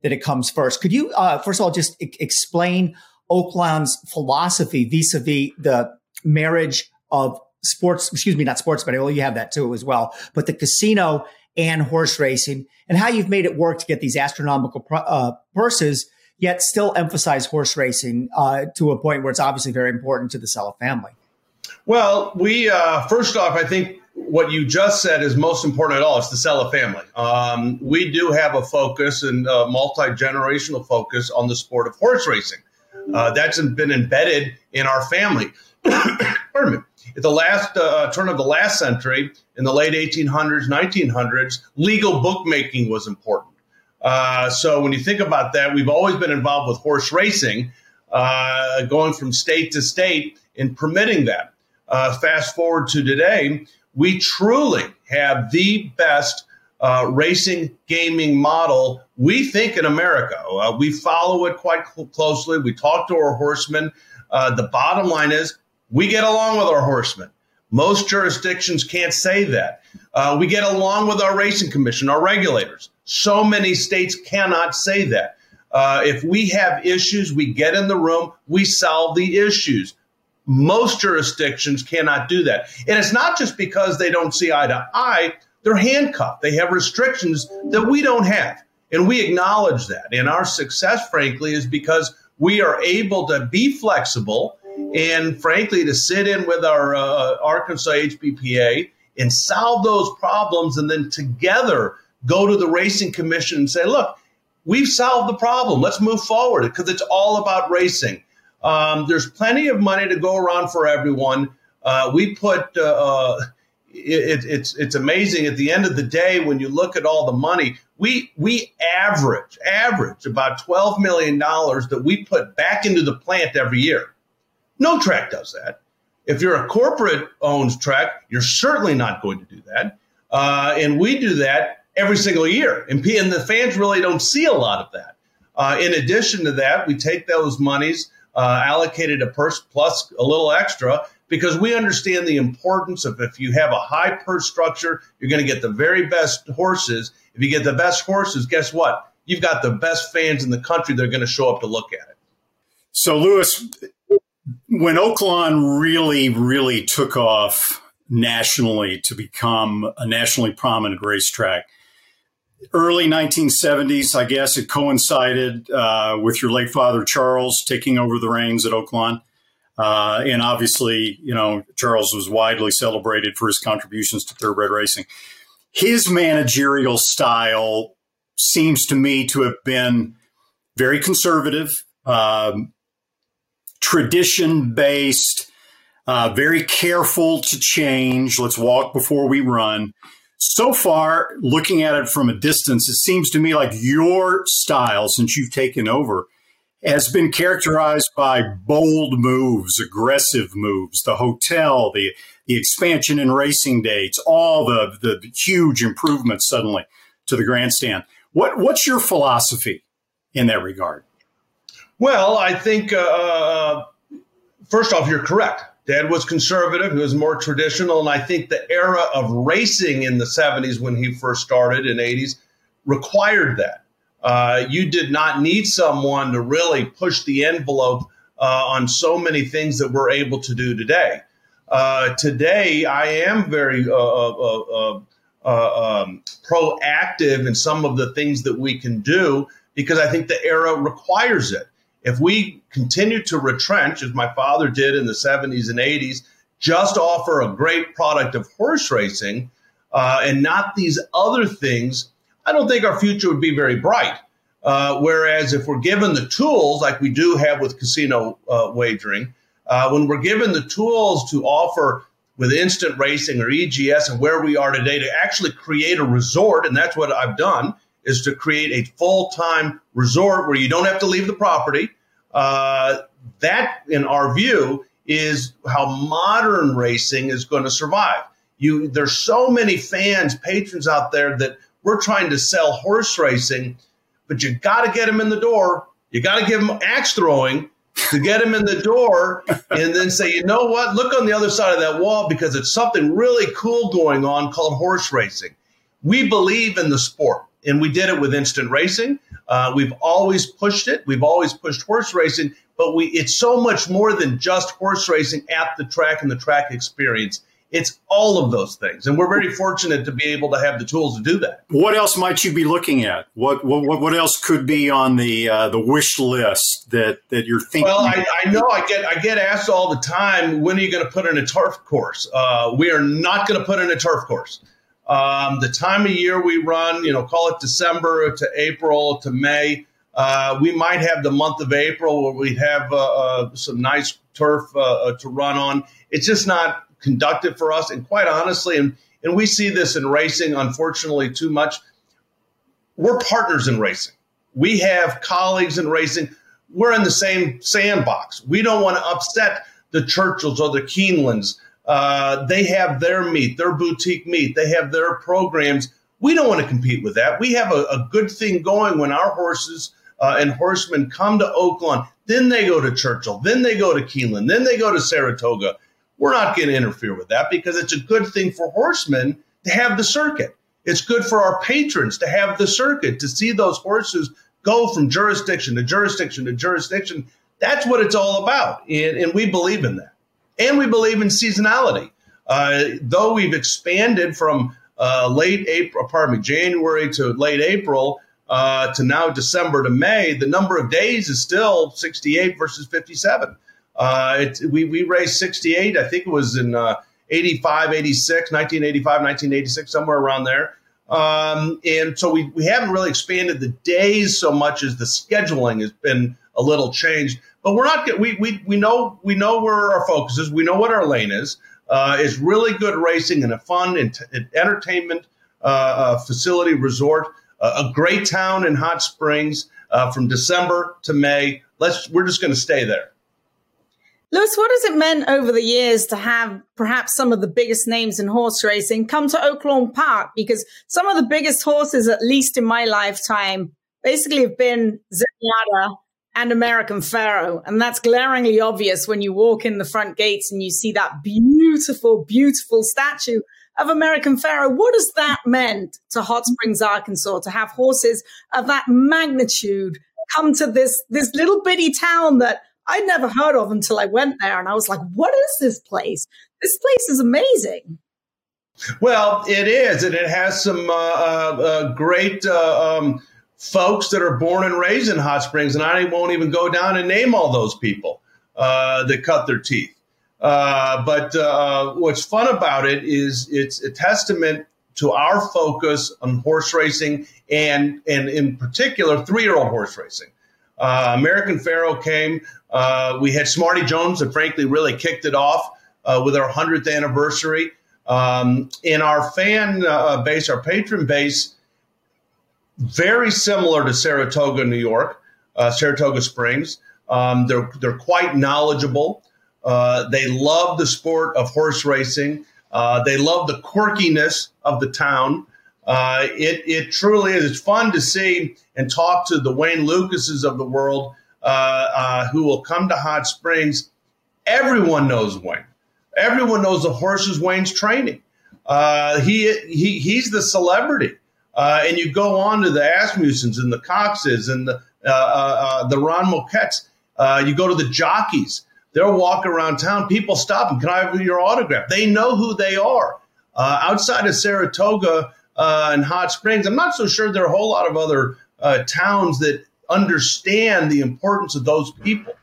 That it comes first. Could you, uh, first of all, just I- explain Oaklawn's philosophy vis-a-vis the marriage of sports, excuse me, not sports betting. Well, you have that too as well, but the casino and horse racing and how you've made it work to get these astronomical uh, purses, yet still emphasize horse racing uh, to a point where it's obviously very important to the Cella family. Well, we uh, first off, I think what you just said is most important at all. It's Cella family. Um, we do have a focus and a multi generational focus on the sport of horse racing. Uh, that's been embedded in our family. [COUGHS] Pardon me. At the last uh, turn of the last century, in the late 1800s, 1900s, legal bookmaking was important. Uh, so when you think about that, we've always been involved with horse racing, uh, going from state to state in permitting that. Uh, fast forward to today, we truly have the best uh, racing gaming model we think in America. Uh, we follow it quite cl- closely. We talk to our horsemen. Uh, the bottom line is we get along with our horsemen. Most jurisdictions can't say that. Uh, we get along with our racing commission, our regulators. So many states cannot say that. Uh, if we have issues, we get in the room, we solve the issues. Most jurisdictions cannot do that. And it's not just because they don't see eye to eye, they're handcuffed. They have restrictions that we don't have. And we acknowledge that. And our success, frankly, is because we are able to be flexible and, frankly, to sit in with our uh, Arkansas HBPA and solve those problems and then together go to the racing commission and say, look, we've solved the problem. Let's move forward because it's all about racing. Um, there's plenty of money to go around for everyone. Uh, we put uh, uh it, it's it's amazing. At the end of the day, when you look at all the money, we we average average about twelve million dollars that we put back into the plant every year. No track does that. If you're a corporate owned track, you're certainly not going to do that. Uh, and we do that every single year, and, and the fans really don't see a lot of that. Uh, in addition to that, we take those monies uh, allocated a purse plus a little extra because we understand the importance of if you have a high purse structure, you're going to get the very best horses. If you get the best horses, guess what? You've got the best fans in the country that are going to show up to look at it. So, Louis, when Oaklawn really, really took off nationally to become a nationally prominent racetrack, early 1970s, I guess it coincided uh, with your late father Charles taking over the reins at Oaklawn. Uh, and obviously, you know, Charles was widely celebrated for his contributions to thoroughbred racing. His managerial style seems to me to have been very conservative, um, tradition based, uh, very careful to change. Let's walk before we run. So far, looking at it from a distance, it seems to me like your style, since you've taken over, has been characterized by bold moves, aggressive moves, the hotel, the, the expansion in racing dates, all the, the huge improvements suddenly to the grandstand. What, what's your philosophy in that regard? Well, I think, uh, uh first off, you're correct. Dad was conservative, he was more traditional, and I think the era of racing in the 70s when he first started in 80s required that. Uh, you did not need someone to really push the envelope uh, on so many things that we're able to do today. Uh, today, I am very uh, uh, uh, um, proactive in some of the things that we can do because I think the era requires it. If we continue to retrench, as my father did in the 70s and 80s, just offer a great product of horse racing and not these other things, I don't think our future would be very bright. Uh, whereas if we're given the tools, like we do have with casino uh, wagering, uh, when we're given the tools to offer with instant racing or EGS and where we are today to actually create a resort. And that's what I've done is to create a full time resort where you don't have to leave the property. Uh, that, in our view, is how modern racing is going to survive. You, there's so many fans, patrons out there that we're trying to sell horse racing, but you got to get them in the door. You got to give them axe throwing to get them in the door and then say, you know what? Look on the other side of that wall because it's something really cool going on called horse racing. We believe in the sport, and we did it with instant racing. Uh, we've always pushed it. We've always pushed horse racing, but we it's so much more than just horse racing at the track and the track experience. It's all of those things, and we're very fortunate to be able to have the tools to do that. What else might you be looking at? What what, what else could be on the uh, the wish list that, that you're thinking? Well, I, I, know I get I get asked all the time, when are you going to put in a turf course? Uh, we are not going to put in a turf course. Um, the time of year we run, you know, call it December to April to May. Uh, we might have the month of April where we have uh, uh, some nice turf uh, uh, to run on. It's just not conducted for us. And quite honestly, and, and we see this in racing, unfortunately, too much. We're partners in racing. We have colleagues in racing. We're in the same sandbox. We don't want to upset the Churchills or the Keenelands uh, they have their meet, their boutique meet, they have their programs. We don't want to compete with that. We have a, a good thing going when our horses uh, and horsemen come to Oaklawn. Then they go to Churchill. Then they go to Keeneland. Then they go to Saratoga. We're not going to interfere with that because it's a good thing for horsemen to have the circuit. It's good for our patrons to have the circuit, to see those horses go from jurisdiction to jurisdiction to jurisdiction. That's what it's all about. And, and we believe in that and we believe in seasonality. Uh, though we've expanded from uh, late April, pardon me, January to late April uh, to now December to May, the number of days is still 68 versus 57. Uh, it, we, we raced 68, I think it was in uh, 85, 86, 1985, 1986, somewhere around there. Um, and so we, we haven't really expanded the days so much as the scheduling has been a little changed. But we're not. We we we know we know where our focus is. We know what our lane is. Uh, it's really good racing and a fun and entertainment uh, uh, facility resort. a great town in Hot Springs uh, from December to May. Let's. We're just going to stay there. Louis, what has it meant over the years to have perhaps some of the biggest names in horse racing come to Oaklawn Park? Because some of the biggest horses, at least in my lifetime, basically have been Zenyatta and American Pharoah. And that's glaringly obvious when you walk in the front gates and you see that beautiful, beautiful statue of American Pharoah. What has that meant to Hot Springs, Arkansas, to have horses of that magnitude come to this, this little bitty town that I'd never heard of until I went there. And I was like, what is this place? This place is amazing. Well, it is, and it has some uh, uh, uh great uh, um, folks that are born and raised in Hot Springs, and I won't even go down and name all those people uh, that cut their teeth. Uh, but uh, what's fun about it is it's a testament to our focus on horse racing and, and in particular, three year old horse racing. Uh, American Pharoah came. Uh, we had Smarty Jones that frankly really kicked it off uh, with our 100th anniversary. Um, in our fan base, our patron base, very similar to Saratoga, New York, uh, Saratoga Springs. Um, they're they're quite knowledgeable. Uh, they love the sport of horse racing. Uh, they love the quirkiness of the town. Uh, it it truly is. It's fun to see and talk to the Wayne Lukases of the world uh, uh, who will come to Hot Springs. Everyone knows Wayne. Everyone knows the horses Wayne's training. he he he's the celebrity. Uh, and you go on to the Asmussens and the Coxes and the uh, uh, uh the Ron Moquettes. You go to the jockeys. They'll walk around town. People stop them. Can I have your autograph? They know who they are. Outside of Saratoga and Hot Springs, I'm not so sure there are a whole lot of other towns that understand the importance of those people.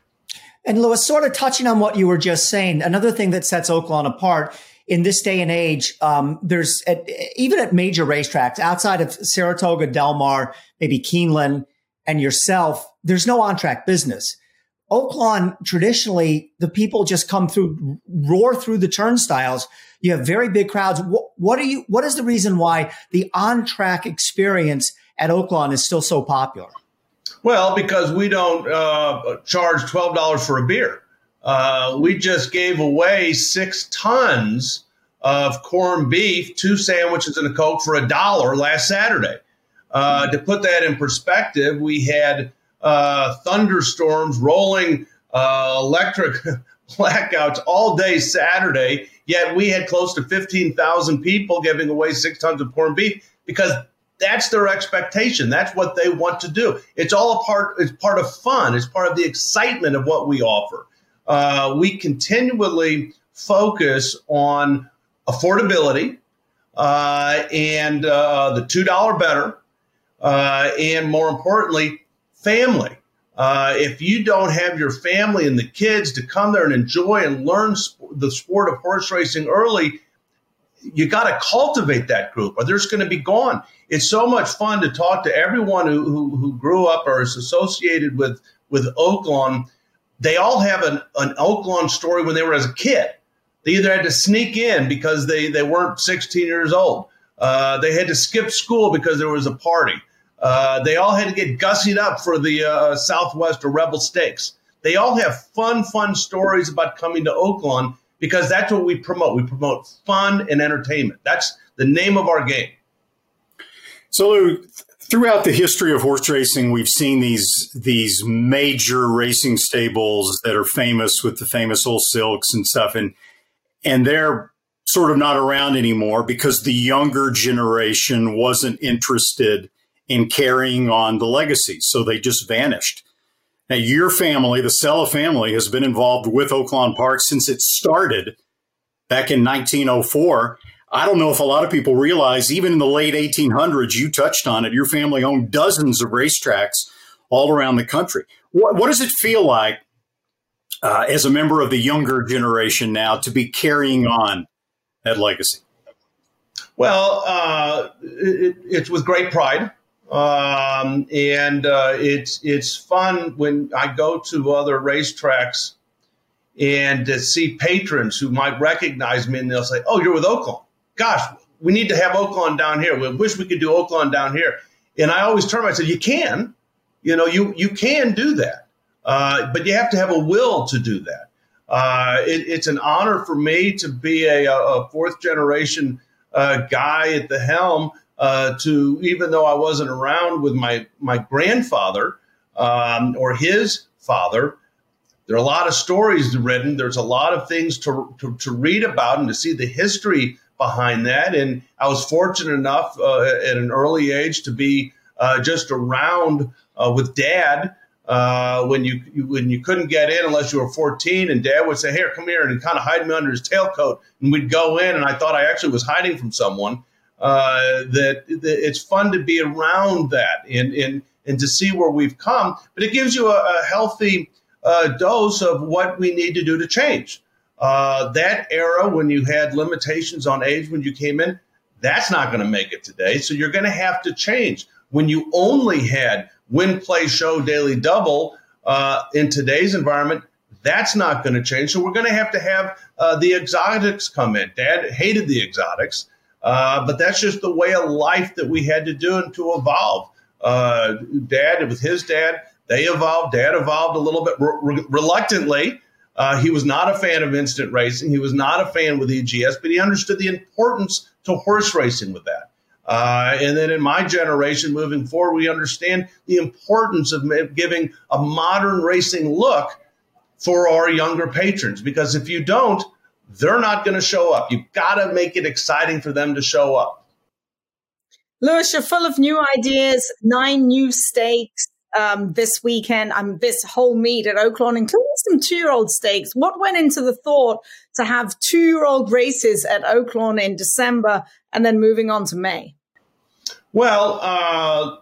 And Louis, sort of touching on what you were just saying, another thing that sets Oaklawn apart in this day and age, um, there's at, even at major racetracks outside of Saratoga, Del Mar, maybe Keeneland, and yourself, there's no on track business. Oaklawn, traditionally, the people just come through, roar through the turnstiles. You have very big crowds. What, what are you, what is the reason why the on track experience at Oaklawn is still so popular? Well, because we don't uh, charge $12 for a beer. Uh, we just gave away six tons of corned beef, two sandwiches, and a Coke for a dollar last Saturday. Uh, to put that in perspective, we had uh, thunderstorms rolling uh, electric [LAUGHS] blackouts all day Saturday, yet we had close to 15,000 people giving away six tons of corned beef because that's their expectation. That's what they want to do. It's all a part. It's part of fun. It's part of the excitement of what we offer. Uh, we continually focus on affordability uh, and uh, the two dollar better, uh, and more importantly, family. Uh, if you don't have your family and the kids to come there and enjoy and learn sp- the sport of horse racing early, you got to cultivate that group or they're just going to be gone. It's so much fun to talk to everyone who, who, who grew up or is associated with, with Oaklawn. They all have an, an Oaklawn story when they were as a kid. They either had to sneak in because they, they weren't 16 years old. Uh, they had to skip school because there was a party. Uh, they all had to get gussied up for the uh, Southwest or Rebel Stakes. They all have fun, fun stories about coming to Oaklawn because that's what we promote. We promote fun and entertainment. That's the name of our game. So, Lou, throughout the history of horse racing, we've seen these these major racing stables that are famous with the famous old silks and stuff, and and they're sort of not around anymore because the younger generation wasn't interested in carrying on the legacy. So they just vanished. Now, your family, the Cella family, has been involved with Oaklawn Park since it started back in 1904. I don't know if a lot of people realize, even in the late 1800s, you touched on it, your family owned dozens of racetracks all around the country. What, what does it feel like uh, as a member of the younger generation now to be carrying on that legacy? Well, uh, it, it's with great pride. Um, and uh, it's it's fun when I go to other racetracks and to see patrons who might recognize me and they'll say, "Oh, you're with Oaklawn. Gosh, we need to have Oaklawn down here. We wish we could do Oaklawn down here." And I always turn and say, "You can, you know, you you can do that, uh, but you have to have a will to do that." Uh, it, it's an honor for me to be a, a fourth generation uh, guy at the helm uh, to even though I wasn't around with my my grandfather um, or his father. There are a lot of stories written. There's a lot of things to, to, to read about and to see the history behind that. And I was fortunate enough uh, at an early age to be uh, just around uh, with dad uh, when you, when you couldn't get in unless you were 14, and Dad would say, "Here, come here," and kind of hide me under his tailcoat, and we'd go in, and I thought I actually was hiding from someone uh, that, that, it's fun to be around that and, and, and to see where we've come. But it gives you a, a healthy uh, dose of what we need to do to change. Uh, that era when you had limitations on age when you came in, that's not going to make it today. So you're going to have to change. When you only had win, play, show, daily double uh, in today's environment, that's not going to change. So we're going to have to have uh, the exotics come in. Dad hated the exotics. Uh, but that's just the way of life that we had to do and to evolve. Uh, dad, with his dad, they evolved. Dad evolved a little bit re- reluctantly. Uh, he was not a fan of instant racing. He was not a fan with EGS, but he understood the importance to horse racing with that. Uh, and then in my generation, moving forward, we understand the importance of giving a modern racing look for our younger patrons. Because if you don't, they're not going to show up. You've got to make it exciting for them to show up. Louis, you're full of new ideas, nine new stakes um, this weekend, um, this whole meet at Oaklawn, including some two year old stakes. What went into the thought to have two year old races at Oaklawn in December and then moving on to May? Well, uh,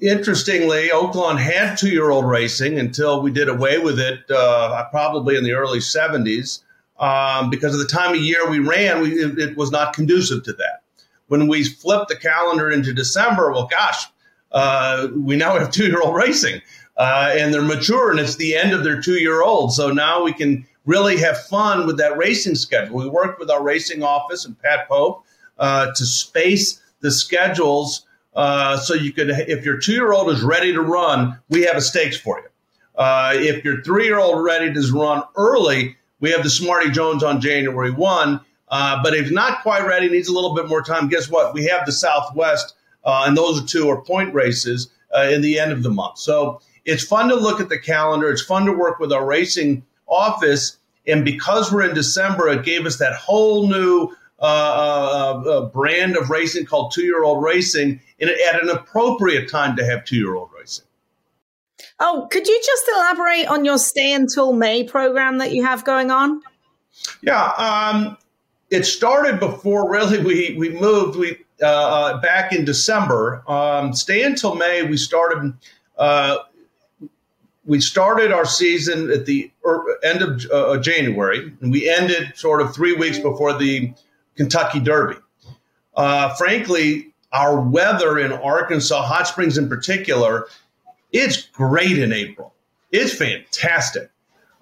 interestingly, Oaklawn had two year old racing until we did away with it uh, probably in the early 70s um, because of the time of year we ran, we, it, it, was not conducive to that. When we flipped the calendar into December, well, gosh, uh, we now have two year old racing. Uh, and they're mature, and it's the end of their two year old. So now we can really have fun with that racing schedule. We worked with our racing office and Pat Pope uh, to space the schedules uh, so you could, if your two year old is ready to run, we have a stakes for you. Uh, if your three year old ready to run early, we have the Smarty Jones on January 1. Uh, but if not quite ready, needs a little bit more time, guess what? We have the Southwest, uh, and those are two are point races uh, in the end of the month. So it's fun to look at the calendar. It's fun to work with our racing office. And because we're in December, it gave us that whole new uh, uh, uh, brand of racing called two year old racing and at an appropriate time to have two year old racing. Oh, could you just elaborate on your Stay Until May program that you have going on? Yeah, um, it started before really we we moved. We uh, uh, back in December. Um, stay until May. We started. Uh, we started our season at the er, end of uh, January, and we ended sort of three weeks before the Kentucky Derby. Uh, frankly, our weather in Arkansas, Hot Springs in particular, it's great in April. It's fantastic.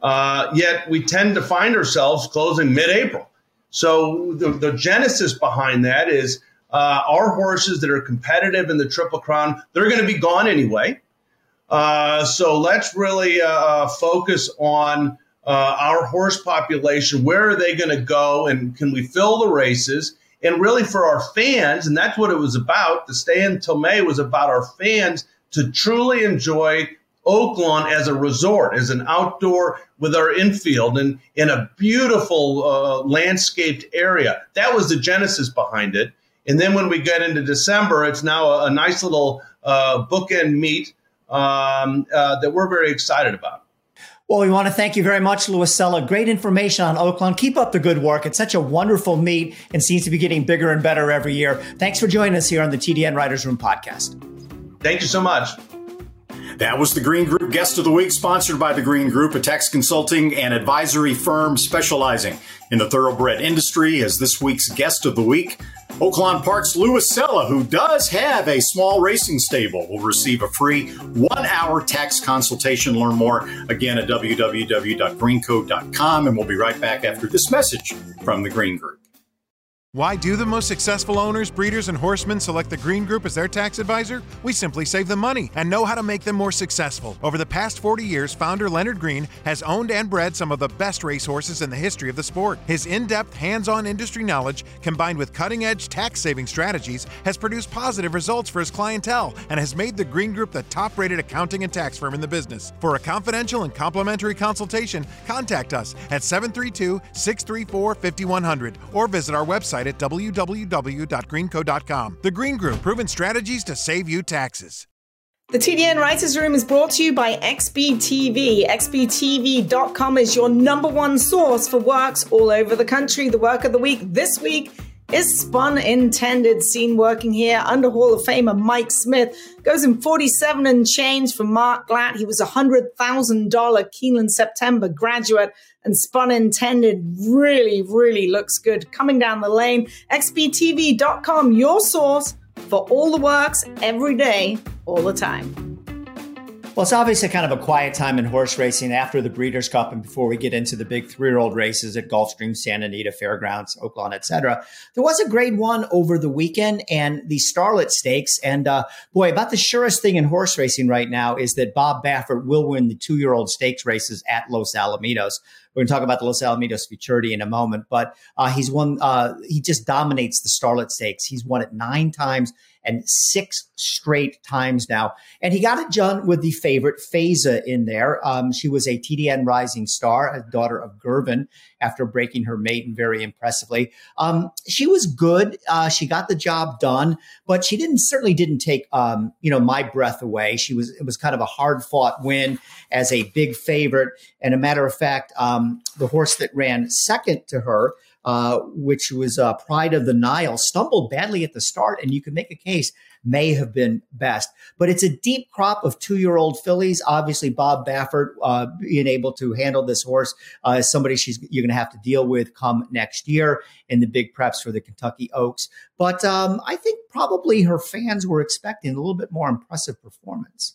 Uh, yet we tend to find ourselves closing mid-April. So the, the genesis behind that is uh, our horses that are competitive in the Triple Crown, they're going to be gone anyway. Uh, so let's really uh, uh, focus on uh, our horse population. Where are they going to go, and can we fill the races? And really, for our fans, and that's what it was about. The stay until May was about our fans to truly enjoy Oaklawn as a resort, as an outdoor with our infield and in a beautiful uh, landscaped area. That was the genesis behind it. And then when we get into December, it's now a, a nice little uh, bookend meet um, uh, that we're very excited about. Well, we want to thank you very much, Louis Cella. Great information on Oaklawn. Keep up the good work. It's such a wonderful meet and seems to be getting bigger and better every year. Thanks for joining us here on the TDN Writers Room podcast. Thank you so much. That was the Green Group Guest of the Week, sponsored by the Green Group, a tax consulting and advisory firm specializing in the thoroughbred industry. As this week's Guest of the Week, Oaklawn Park's Louis Cella, who does have a small racing stable, will receive a free one hour tax consultation. Learn more again at www.greenco.com. And we'll be right back after this message from the Green Group. Why do the most successful owners, breeders, and horsemen select the Green Group as their tax advisor? We simply save them money and know how to make them more successful. Over the past 40 years, founder Leonard Green has owned and bred some of the best racehorses in the history of the sport. His in depth, hands on industry knowledge, combined with cutting edge tax saving strategies, has produced positive results for his clientele and has made the Green Group the top rated accounting and tax firm in the business. For a confidential and complimentary consultation, contact us at 732 634 5100 or visit our website website at www.greenco.com. The Green Group, proven strategies to save you taxes. The TDN Writers Room is brought to you by XBTV. XBTV.com is your number one source for works all over the country. The work of the week this week is Spun Intended, seen working here under Hall of Famer Mike Smith. Goes in 47 and change for Mark Glatt. He was a $100,000 Keeneland September graduate and Spun Intended really, really looks good. Coming down the lane, xbtv.com, your source for all the works every day, all the time. Well, it's obviously kind of a quiet time in horse racing after the Breeders' Cup and before we get into the big three-year-old races at Gulfstream, Santa Anita, Fairgrounds, Oaklawn, etc. There was a grade one over the weekend and the Starlet Stakes. And uh, boy, about the surest thing in horse racing right now is that Bob Baffert will win the two-year-old stakes races at Los Alamitos. We're going to talk about the Los Alamitos Futurity in a moment, but uh, he's won. Uh, he just dominates the Starlet Stakes. He's won it nine times and six straight times now. And he got it done with the favorite Faiza in there. Um, she was a TDN rising star, a daughter of Girvin, after breaking her maiden very impressively. Um, she was good. Uh, she got the job done, but she didn't certainly didn't take um, you know my breath away. She was it was kind of a hard fought win as a big favorite. And a matter of fact, um, the horse that ran second to her uh, which was uh, Pride of the Nile, stumbled badly at the start, and you can make a case may have been best. But it's a deep crop of two year old fillies. Obviously, Bob Baffert uh, being able to handle this horse uh, is somebody she's you're going to have to deal with come next year in the big preps for the Kentucky Oaks. But um, I think probably her fans were expecting a little bit more impressive performance.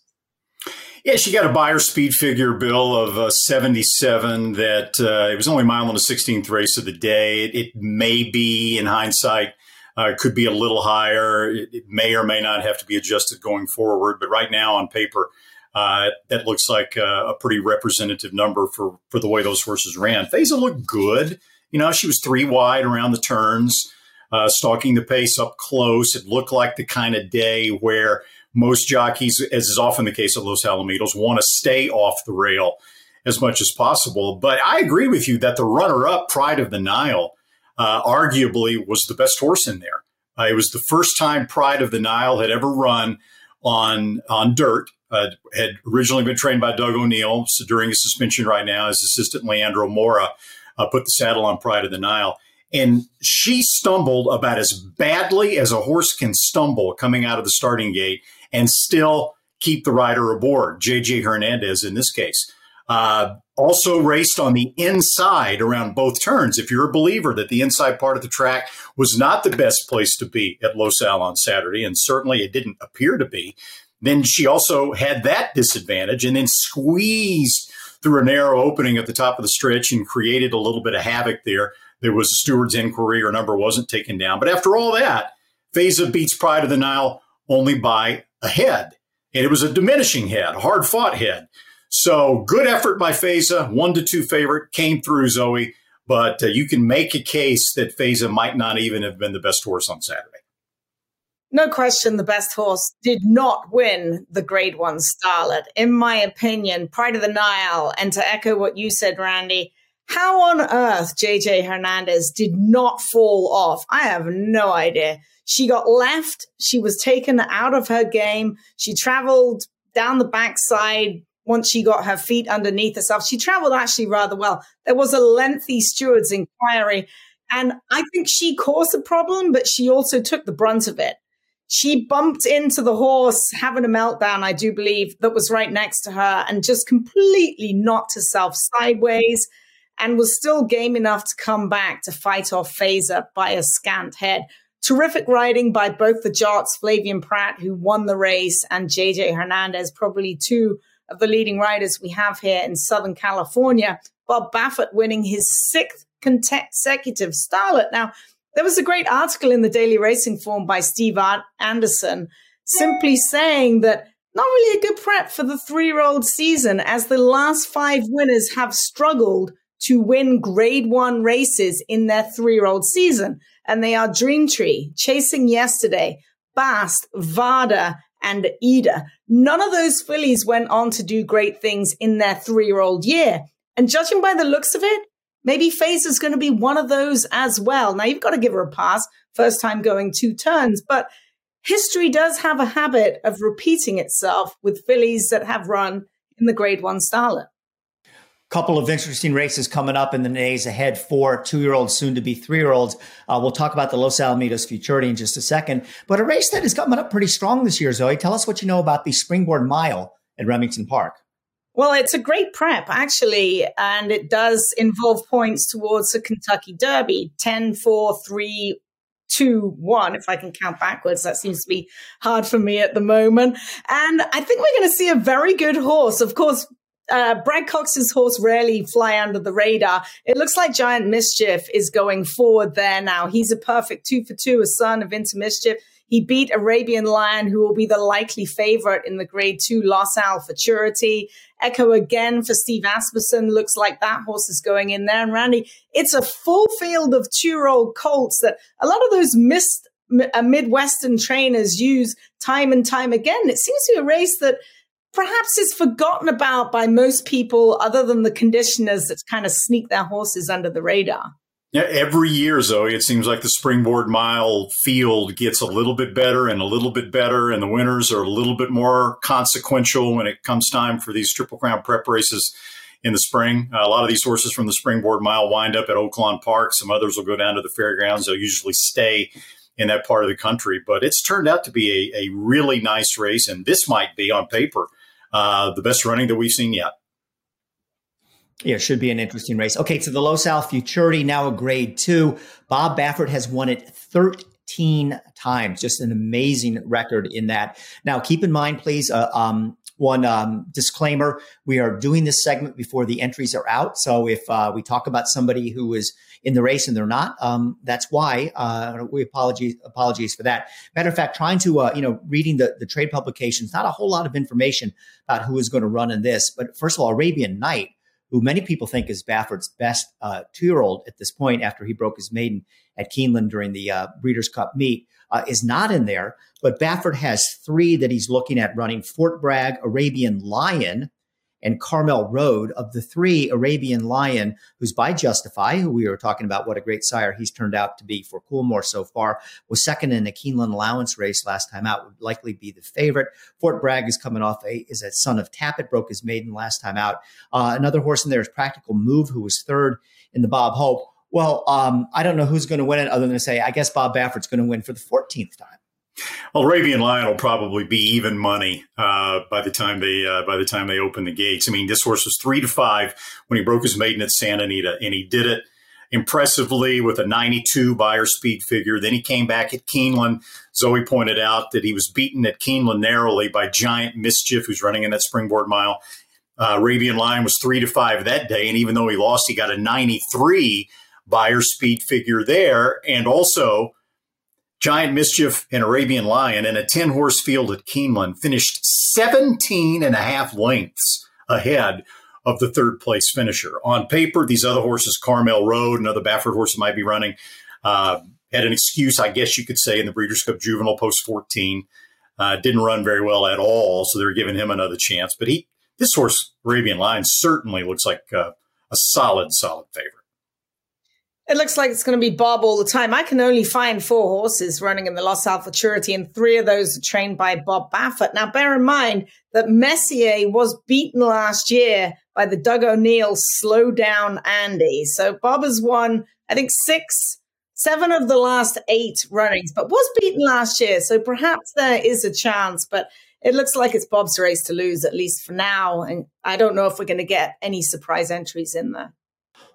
Yeah, she got a Beyer speed figure bill of uh, 77 that uh, it was only a mile and the 16th race of the day. It, it may be, in hindsight, uh, could be a little higher. It, it, may or may not have to be adjusted going forward. But right now on paper, uh, that looks like a, a, pretty representative number for, for the way those horses ran. Faiza looked good. You know, she was three wide around the turns, uh, stalking the pace up close. It looked like the kind of day where – most jockeys, as is often the case at Los Alamitos, want to stay off the rail as much as possible. But I agree with you that the runner up, Pride of the Nile, uh, arguably was the best horse in there. Uh, it was the first time Pride of the Nile had ever run on on dirt. Uh, had originally been trained by Doug O'Neill. So during his suspension right now, his assistant Leandro Mora uh, put the saddle on Pride of the Nile. And she stumbled about as badly as a horse can stumble coming out of the starting gate and still keep the rider aboard, JJ Hernandez in this case. Uh, also raced on the inside around both turns. If you're a believer that the inside part of the track was not the best place to be at Los Al on Saturday, and certainly it didn't appear to be, then she also had that disadvantage and then squeezed through a narrow opening at the top of the stretch and created a little bit of havoc there. There was a steward's inquiry, her number wasn't taken down. But after all that, Faiza beats Pride of the Nile only by a head. And it was a diminishing head, a hard fought head. So good effort by Faiza, one to two favorite, came through Zoe. But uh, you can make a case that Faiza might not even have been the best horse on Saturday. No question, the best horse did not win the Grade One Starlet. In my opinion, Pride of the Nile, and to echo what you said, Randy, how on earth JJ Hernandez did not fall off, I have no idea. She got left. She was taken out of her game. She traveled down the backside once she got her feet underneath herself. She traveled actually rather well. There was a lengthy steward's inquiry. And I think she caused the problem, but she also took the brunt of it. She bumped into the horse having a meltdown, I do believe, that was right next to her and just completely knocked herself sideways and was still game enough to come back to fight off Faiza by a scant head. Terrific riding by both the Jarts, Flavien Prat, who won the race, and JJ Hernandez, probably two of the leading riders we have here in Southern California. Bob Baffert winning his sixth consecutive starlet. Now, there was a great article in the Daily Racing Form by Steve Andersen simply saying that not really a good prep for the three year old season as the last five winners have struggled to win grade one races in their three year old season. And they are Dream Tree, Chasing Yesterday, Bast, Varda, and Eda. None of those fillies went on to do great things in their three year old year. And judging by the looks of it, maybe Faiza is going to be one of those as well. Now you've got to give her a pass, first time going two turns, but history does have a habit of repeating itself with fillies that have run in the grade one starlet couple of interesting races coming up in the days ahead for two year olds, soon to be three year olds. Uh, we'll talk about the Los Alamitos Futurity in just a second. But a race that is coming up pretty strong this year, Zoe. Tell us what you know about the Springboard Mile at Remington Park. Well, it's a great prep, actually, and it does involve points towards the Kentucky Derby 10, 4, 3, two, one, if I can count backwards. That seems to be hard for me at the moment. And I think we're going to see a very good horse. Of course, uh, Brad Cox's horse rarely fly under the radar. It looks like Giant Mischief is going forward there now. He's a perfect two for two, a son of Into Mischief. He beat Arabian Lion, who will be the likely favorite in the grade two Los Al Futurity. Echo again for Steve Asmussen. Looks like that horse is going in there. And Randy, it's a full field of two year old colts that a lot of those missed uh, Midwestern trainers use time and time again. It seems to be a race that perhaps is forgotten about by most people other than the conditioners that kind of sneak their horses under the radar. Yeah, every year, Zoe, it seems like the springboard mile field gets a little bit better and a little bit better, and the winners are a little bit more consequential when it comes time for these Triple Crown prep races in the spring. Uh, a lot of these horses from the springboard mile wind up at Oaklawn Park. Some others will go down to the fairgrounds. They'll usually stay in that part of the country, but it's turned out to be a, a really nice race, and this might be on paper uh, the best running that we've seen yet. Yeah, should be an interesting race. Okay, so the Los Al Futurity now a grade two. Bob Baffert has won it 13 times. Just an amazing record in that. Now, keep in mind, please, uh, um, one um, disclaimer: we are doing this segment before the entries are out. So if uh, we talk about somebody who is in the race and they're not, um, that's why. Uh, we apologies apologies for that. Matter of fact, trying to uh, you know reading the the trade publications, not a whole lot of information about who is going to run in this. But first of all, Arabian Knight, who many people think is Baffert's best uh, two year old at this point after he broke his maiden at Keeneland during the uh, Breeders' Cup meet uh, is not in there. But Baffert has three that he's looking at running Fort Bragg, Arabian Lion, and Carmel Road. Of the three, Arabian Lion, who's by Justify, who we were talking about, what a great sire he's turned out to be for Coolmore so far, was second in the Keeneland allowance race last time out, would likely be the favorite. Fort Bragg is coming off a is a son of Tapit, broke his maiden last time out. Uh, another horse in there is Practical Move, who was third in the Bob Hope. Well, um, I don't know who's going to win it other than to say, I guess Bob Baffert's going to win for the 14th time. Well, Arabian Lion will probably be even money uh, by the time they uh, by the time they open the gates. I mean, this horse was three to five when he broke his maiden at Santa Anita, and he did it impressively with a 92 Beyer speed figure. Then he came back at Keeneland. Zoe pointed out that he was beaten at Keeneland narrowly by Giant Mischief, who's running in that springboard mile. Uh, Arabian Lion was three to five that day, and even though he lost, he got a 93 Beyer speed figure there. And also, Giant Mischief and Arabian Lion in a 10 horse field at Keeneland finished 17 and a half lengths ahead of the third place finisher. On paper, these other horses, Carmel Road, another Baffert horse might be running, uh, had an excuse, I guess you could say, in the Breeders' Cup Juvenile Post 14. Uh, didn't run very well at all, so they were giving him another chance. But he, this horse, Arabian Lion, certainly looks like uh, a solid, solid favorite. It looks like it's going to be Bob all the time. I can only find four horses running in the Los Al Futurity, and three of those are trained by Bob Baffert. Now, bear in mind that Messier was beaten last year by the Doug O'Neill slow down Andy. So Bob has won, I think, six, seven of the last eight runnings, but was beaten last year. So perhaps there is a chance, but it looks like it's Bob's race to lose, at least for now. And I don't know if we're going to get any surprise entries in there.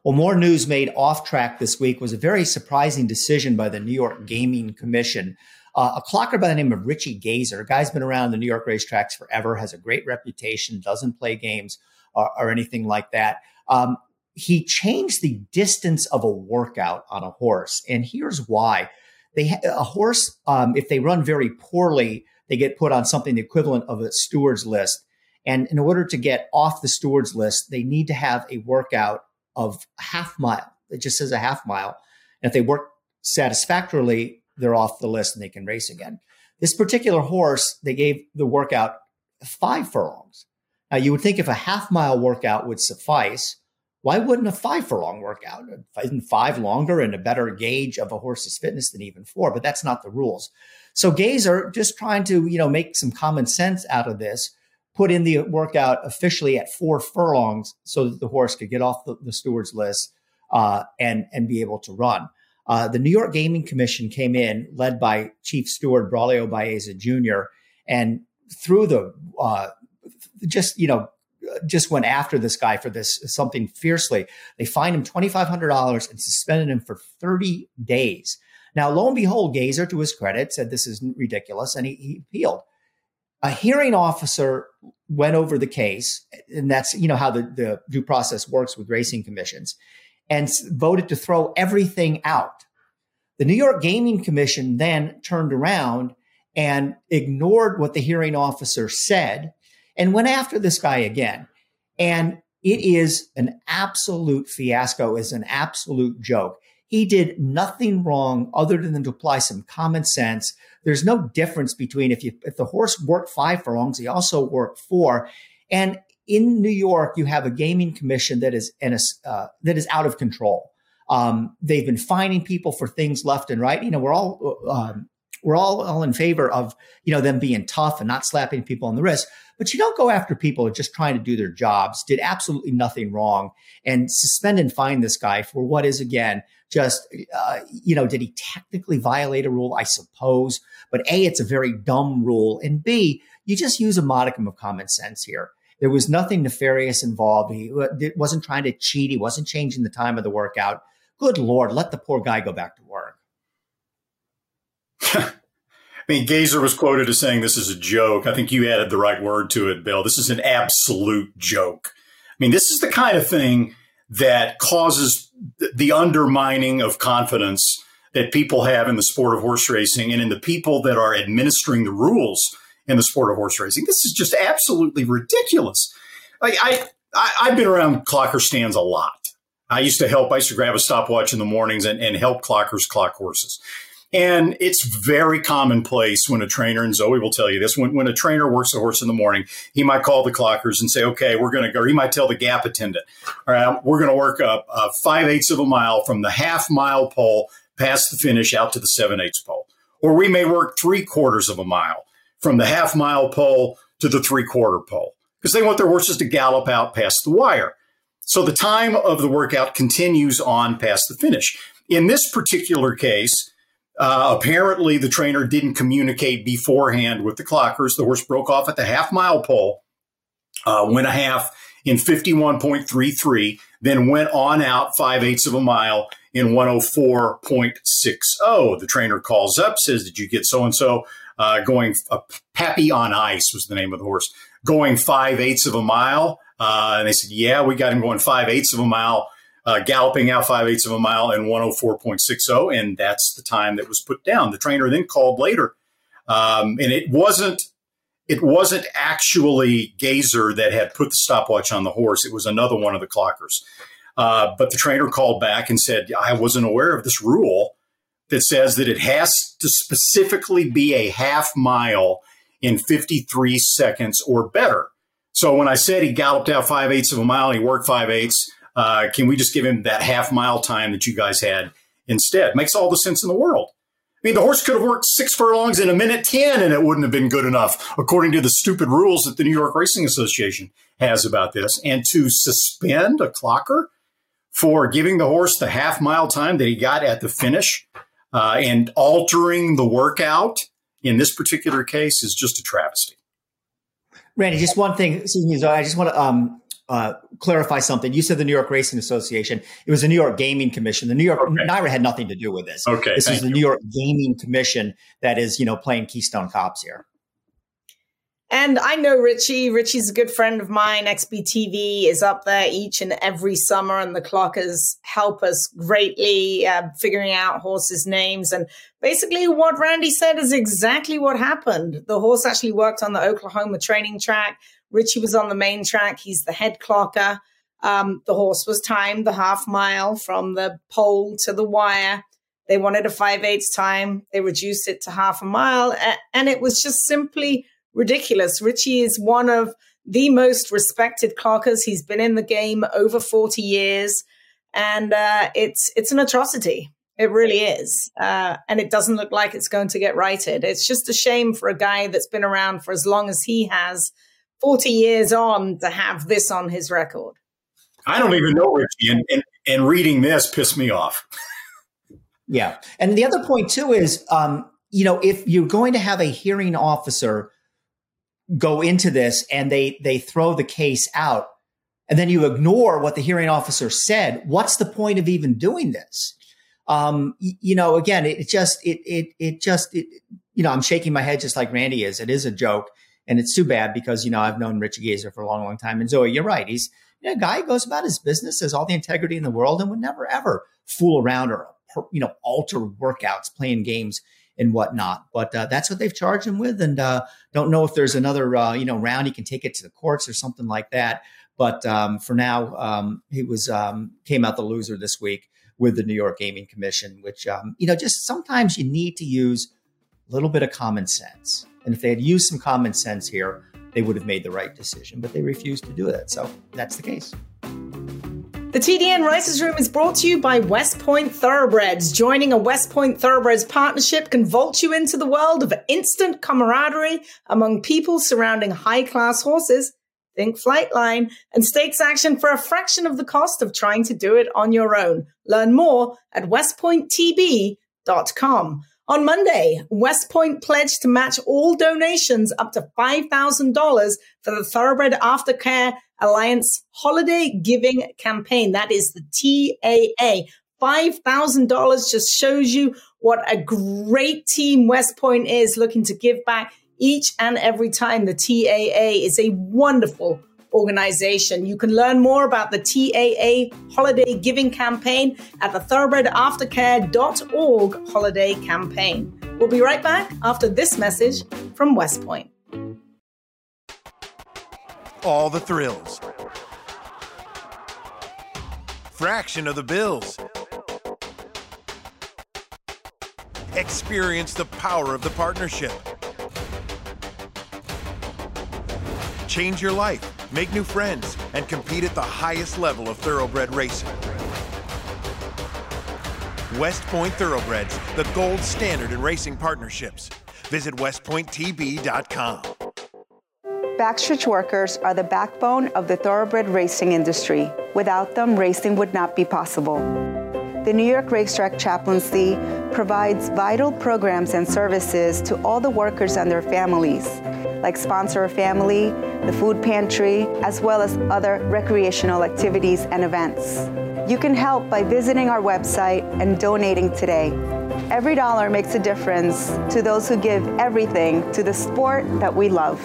Well, more news made off track this week was a very surprising decision by the New York Gaming Commission. Uh, a clocker by the name of Richie Gazer, a guy's been around the New York racetracks forever, has a great reputation, doesn't play games or, or anything like that. Um, he changed the distance of a workout on a horse, and here's why: they a horse, um, if they run very poorly, they get put on something the equivalent of a steward's list. And in order to get off the steward's list, they need to have a workout of a half mile. It just says a half mile. And if they work satisfactorily, they're off the list and they can race again. This particular horse, they gave the workout five furlongs. Now, you would think if a half mile workout would suffice, why wouldn't a five furlong workout? Isn't five longer and a better gauge of a horse's fitness than even four? But that's not the rules. So Gazer just trying to, you know, make some common sense out of this put in the workout officially at four furlongs so that the horse could get off the, the steward's list uh, and and be able to run. Uh, the New York Gaming Commission came in, led by Chief Steward Braulio Baeza Jr., and through the uh, just you know just went after this guy for this something fiercely. They fined him twenty five hundred dollars and suspended him for thirty days. Now, lo and behold, Gazer, to his credit, said this is ridiculous, and he, he appealed a hearing officer went over the case, and that's you know how the, the due process works with racing commissions, and voted to throw everything out. The New York Gaming Commission then turned around and ignored what the hearing officer said and went after this guy again. And it is an absolute fiasco, is an absolute joke. He did nothing wrong other than to apply some common sense. There's no difference between if you if the horse worked five furlongs, he also worked four. And in New York, you have a gaming commission that is in a, uh, that is out of control. Um, they've been fining people for things left and right. You know, we're all um, we're all, all in favor of you know them being tough and not slapping people on the wrist but you don't go after people who are just trying to do their jobs did absolutely nothing wrong and suspend and fine this guy for what is again just uh, you know did he technically violate a rule? I suppose. But a it's a very dumb rule and b you just use a modicum of common sense here. There was nothing nefarious involved. He wasn't trying to cheat. He wasn't changing the time of the workout. Good lord let the poor guy go back to work [LAUGHS] mean, Gazer was quoted as saying this is a joke. I think you added the right word to it, Bill. This is an absolute joke. I mean, this is the kind of thing that causes the undermining of confidence that people have in the sport of horse racing and in the people that are administering the rules in the sport of horse racing. This is just absolutely ridiculous. I, I I've been around clocker stands a lot. I used to help. I used to grab a stopwatch in the mornings and, and help clockers clock horses. And it's very commonplace when a trainer, and Zoe will tell you this, when, when a trainer works a horse in the morning, he might call the clockers and say, okay, we're going to go, he might tell the gap attendant, all right, we're going to work a five eighths of a mile from the half mile pole past the finish out to the seven eighths pole. Or we may work three quarters of a mile from the half mile pole to the three quarter pole because they want their horses to gallop out past the wire. So the time of the workout continues on past the finish. In this particular case, uh, apparently the trainer didn't communicate beforehand with the clockers. The horse broke off at the half mile pole, uh, went a half in 51.33, then went on out five eighths of a mile in 104.60. The trainer calls up, says, Did you get so and so? Going, uh, Pappy on Ice was the name of the horse, going five eighths of a mile. Uh, and they said, yeah, we got him going five eighths of a mile, uh, galloping out five eighths of a mile in 104.60. And that's the time that was put down. The trainer then called later. Um, and it wasn't, it wasn't actually Gazer that had put the stopwatch on the horse. It was another one of the clockers. Uh, but the trainer called back and said, I wasn't aware of this rule that says that it has to specifically be a half mile in 53 seconds or better. So when I said he galloped out five eighths of a mile, he worked five eighths. Uh, can we just give him that half mile time that you guys had instead? Makes all the sense in the world. I mean, the horse could have worked six furlongs in a minute 10 and it wouldn't have been good enough, according to the stupid rules that the New York Racing Association has about this. And to suspend a clocker for giving the horse the half mile time that he got at the finish uh, and altering the workout in this particular case is just a travesty. Randy, just one thing. I just want to um, uh, clarify something. You said the New York Racing Association. It was the New York Gaming Commission. The New York okay. NYRA had nothing to do with this. Okay, this is the you. New York Gaming Commission that is, you know, playing Keystone Cops here. And I know Richie. Richie's a good friend of mine. XBTV is up there each and every summer, and the clockers help us greatly uh, figuring out horses' names. And basically, what Randy said is exactly what happened. The horse actually worked on the Oklahoma training track. Richie was on the main track. He's the head clocker. Um, the horse was timed the half mile from the pole to the wire. They wanted a five eighths time. They reduced it to half a mile, and it was just simply ridiculous. Richie is one of the most respected clockers. He's been in the game over 40 years, and uh, it's it's an atrocity. It really is. Uh, and it doesn't look like it's going to get righted. It's just a shame for a guy that's been around for as long as he has, 40 years on, to have this on his record. I don't even know Richie, and, and, and reading this pissed me off. yeah. And the other point, too, is, um, you know, if you're going to have a hearing officer go into this and they they throw the case out and then you ignore what the hearing officer said what's the point of even doing this um, you know again it, it just it it it just it, you know i'm shaking my head just like randy is it is a joke and it's too bad because you know i've known richie gazer for a long long time and zoe you're right he's you know, a guy who goes about his business has all the integrity in the world and would never ever fool around or you know alter workouts playing games and whatnot. But uh, that's what they've charged him with, and uh, don't know if there's another uh, you know round he can take it to the courts or something like that. But um, for now, um, he was um, came out the loser this week with the New York Gaming Commission, which um, you know just sometimes you need to use a little bit of common sense. And if they had used some common sense here, they would have made the right decision. But they refused to do that, so that's the case. The TDN Writers Room is brought to you by West Point Thoroughbreds. Joining a West Point Thoroughbreds partnership can vault you into the world of instant camaraderie among people surrounding high class horses. Think Flightline and stakes action for a fraction of the cost of trying to do it on your own. Learn more at westpointtb.com. On Monday, West Point pledged to match all donations up to $5,000 for the Thoroughbred Aftercare Alliance Holiday Giving Campaign. That is the TAA. $5,000 just shows you what a great team West Point is looking to give back each and every time. The TAA is a wonderful organization. You can learn more about the TAA Holiday Giving Campaign at the thoroughbredaftercare.org holiday campaign. We'll be right back after this message from West Point. All the thrills. Fraction of the bills. Experience the power of the partnership. Change your life, make new friends, and compete at the highest level of thoroughbred racing. West Point Thoroughbreds, the gold standard in racing partnerships. Visit westpointtb.com. Backstretch workers are the backbone of the thoroughbred racing industry. Without them, racing would not be possible. The New York Racetrack Chaplaincy provides vital programs and services to all the workers and their families, like Sponsor a Family, the Food Pantry, as well as other recreational activities and events. You can help by visiting our website and donating today. Every dollar makes a difference to those who give everything to the sport that we love.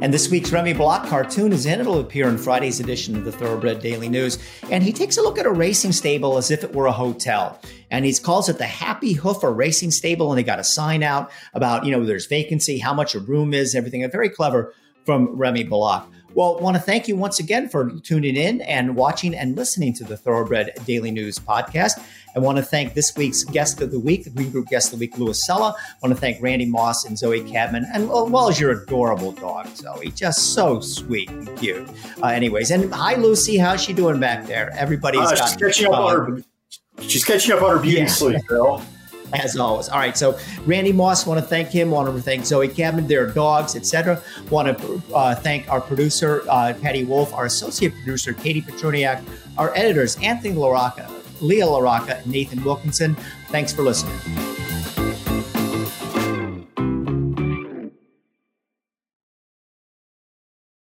And this week's Remy Block cartoon is in. It'll appear in Friday's edition of the Thoroughbred Daily News. And he takes a look at a racing stable as if it were a hotel. And he calls it the Happy Hoofer Racing Stable. And they got a sign out about, you know, there's vacancy, how much a room is, everything. A very clever from Remy Block. Well, want to thank you once again for tuning in and watching and listening to the Thoroughbred Daily News podcast. I want to thank this week's guest of the week, the Green Group guest of the week, Louis Cella. I want to thank Randy Moss and Zoe Cadman, and as well as your adorable dog, Zoe. Just so sweet and cute. Uh, anyways, and hi, Lucy. How's she doing back there? Everybody's uh, got, she's catching up on her. She's catching up on her beauty yeah. sleep, Bill as always. All right, so Randy Moss, want to thank him. Want to thank Zoe Cadman, their dogs, etc. Want to uh, thank our producer uh, Patty Wolf, our associate producer Katie Petrunyak, our editors Anthony LaRocca, Leah LaRocca, and Nathan Wilkinson. Thanks for listening.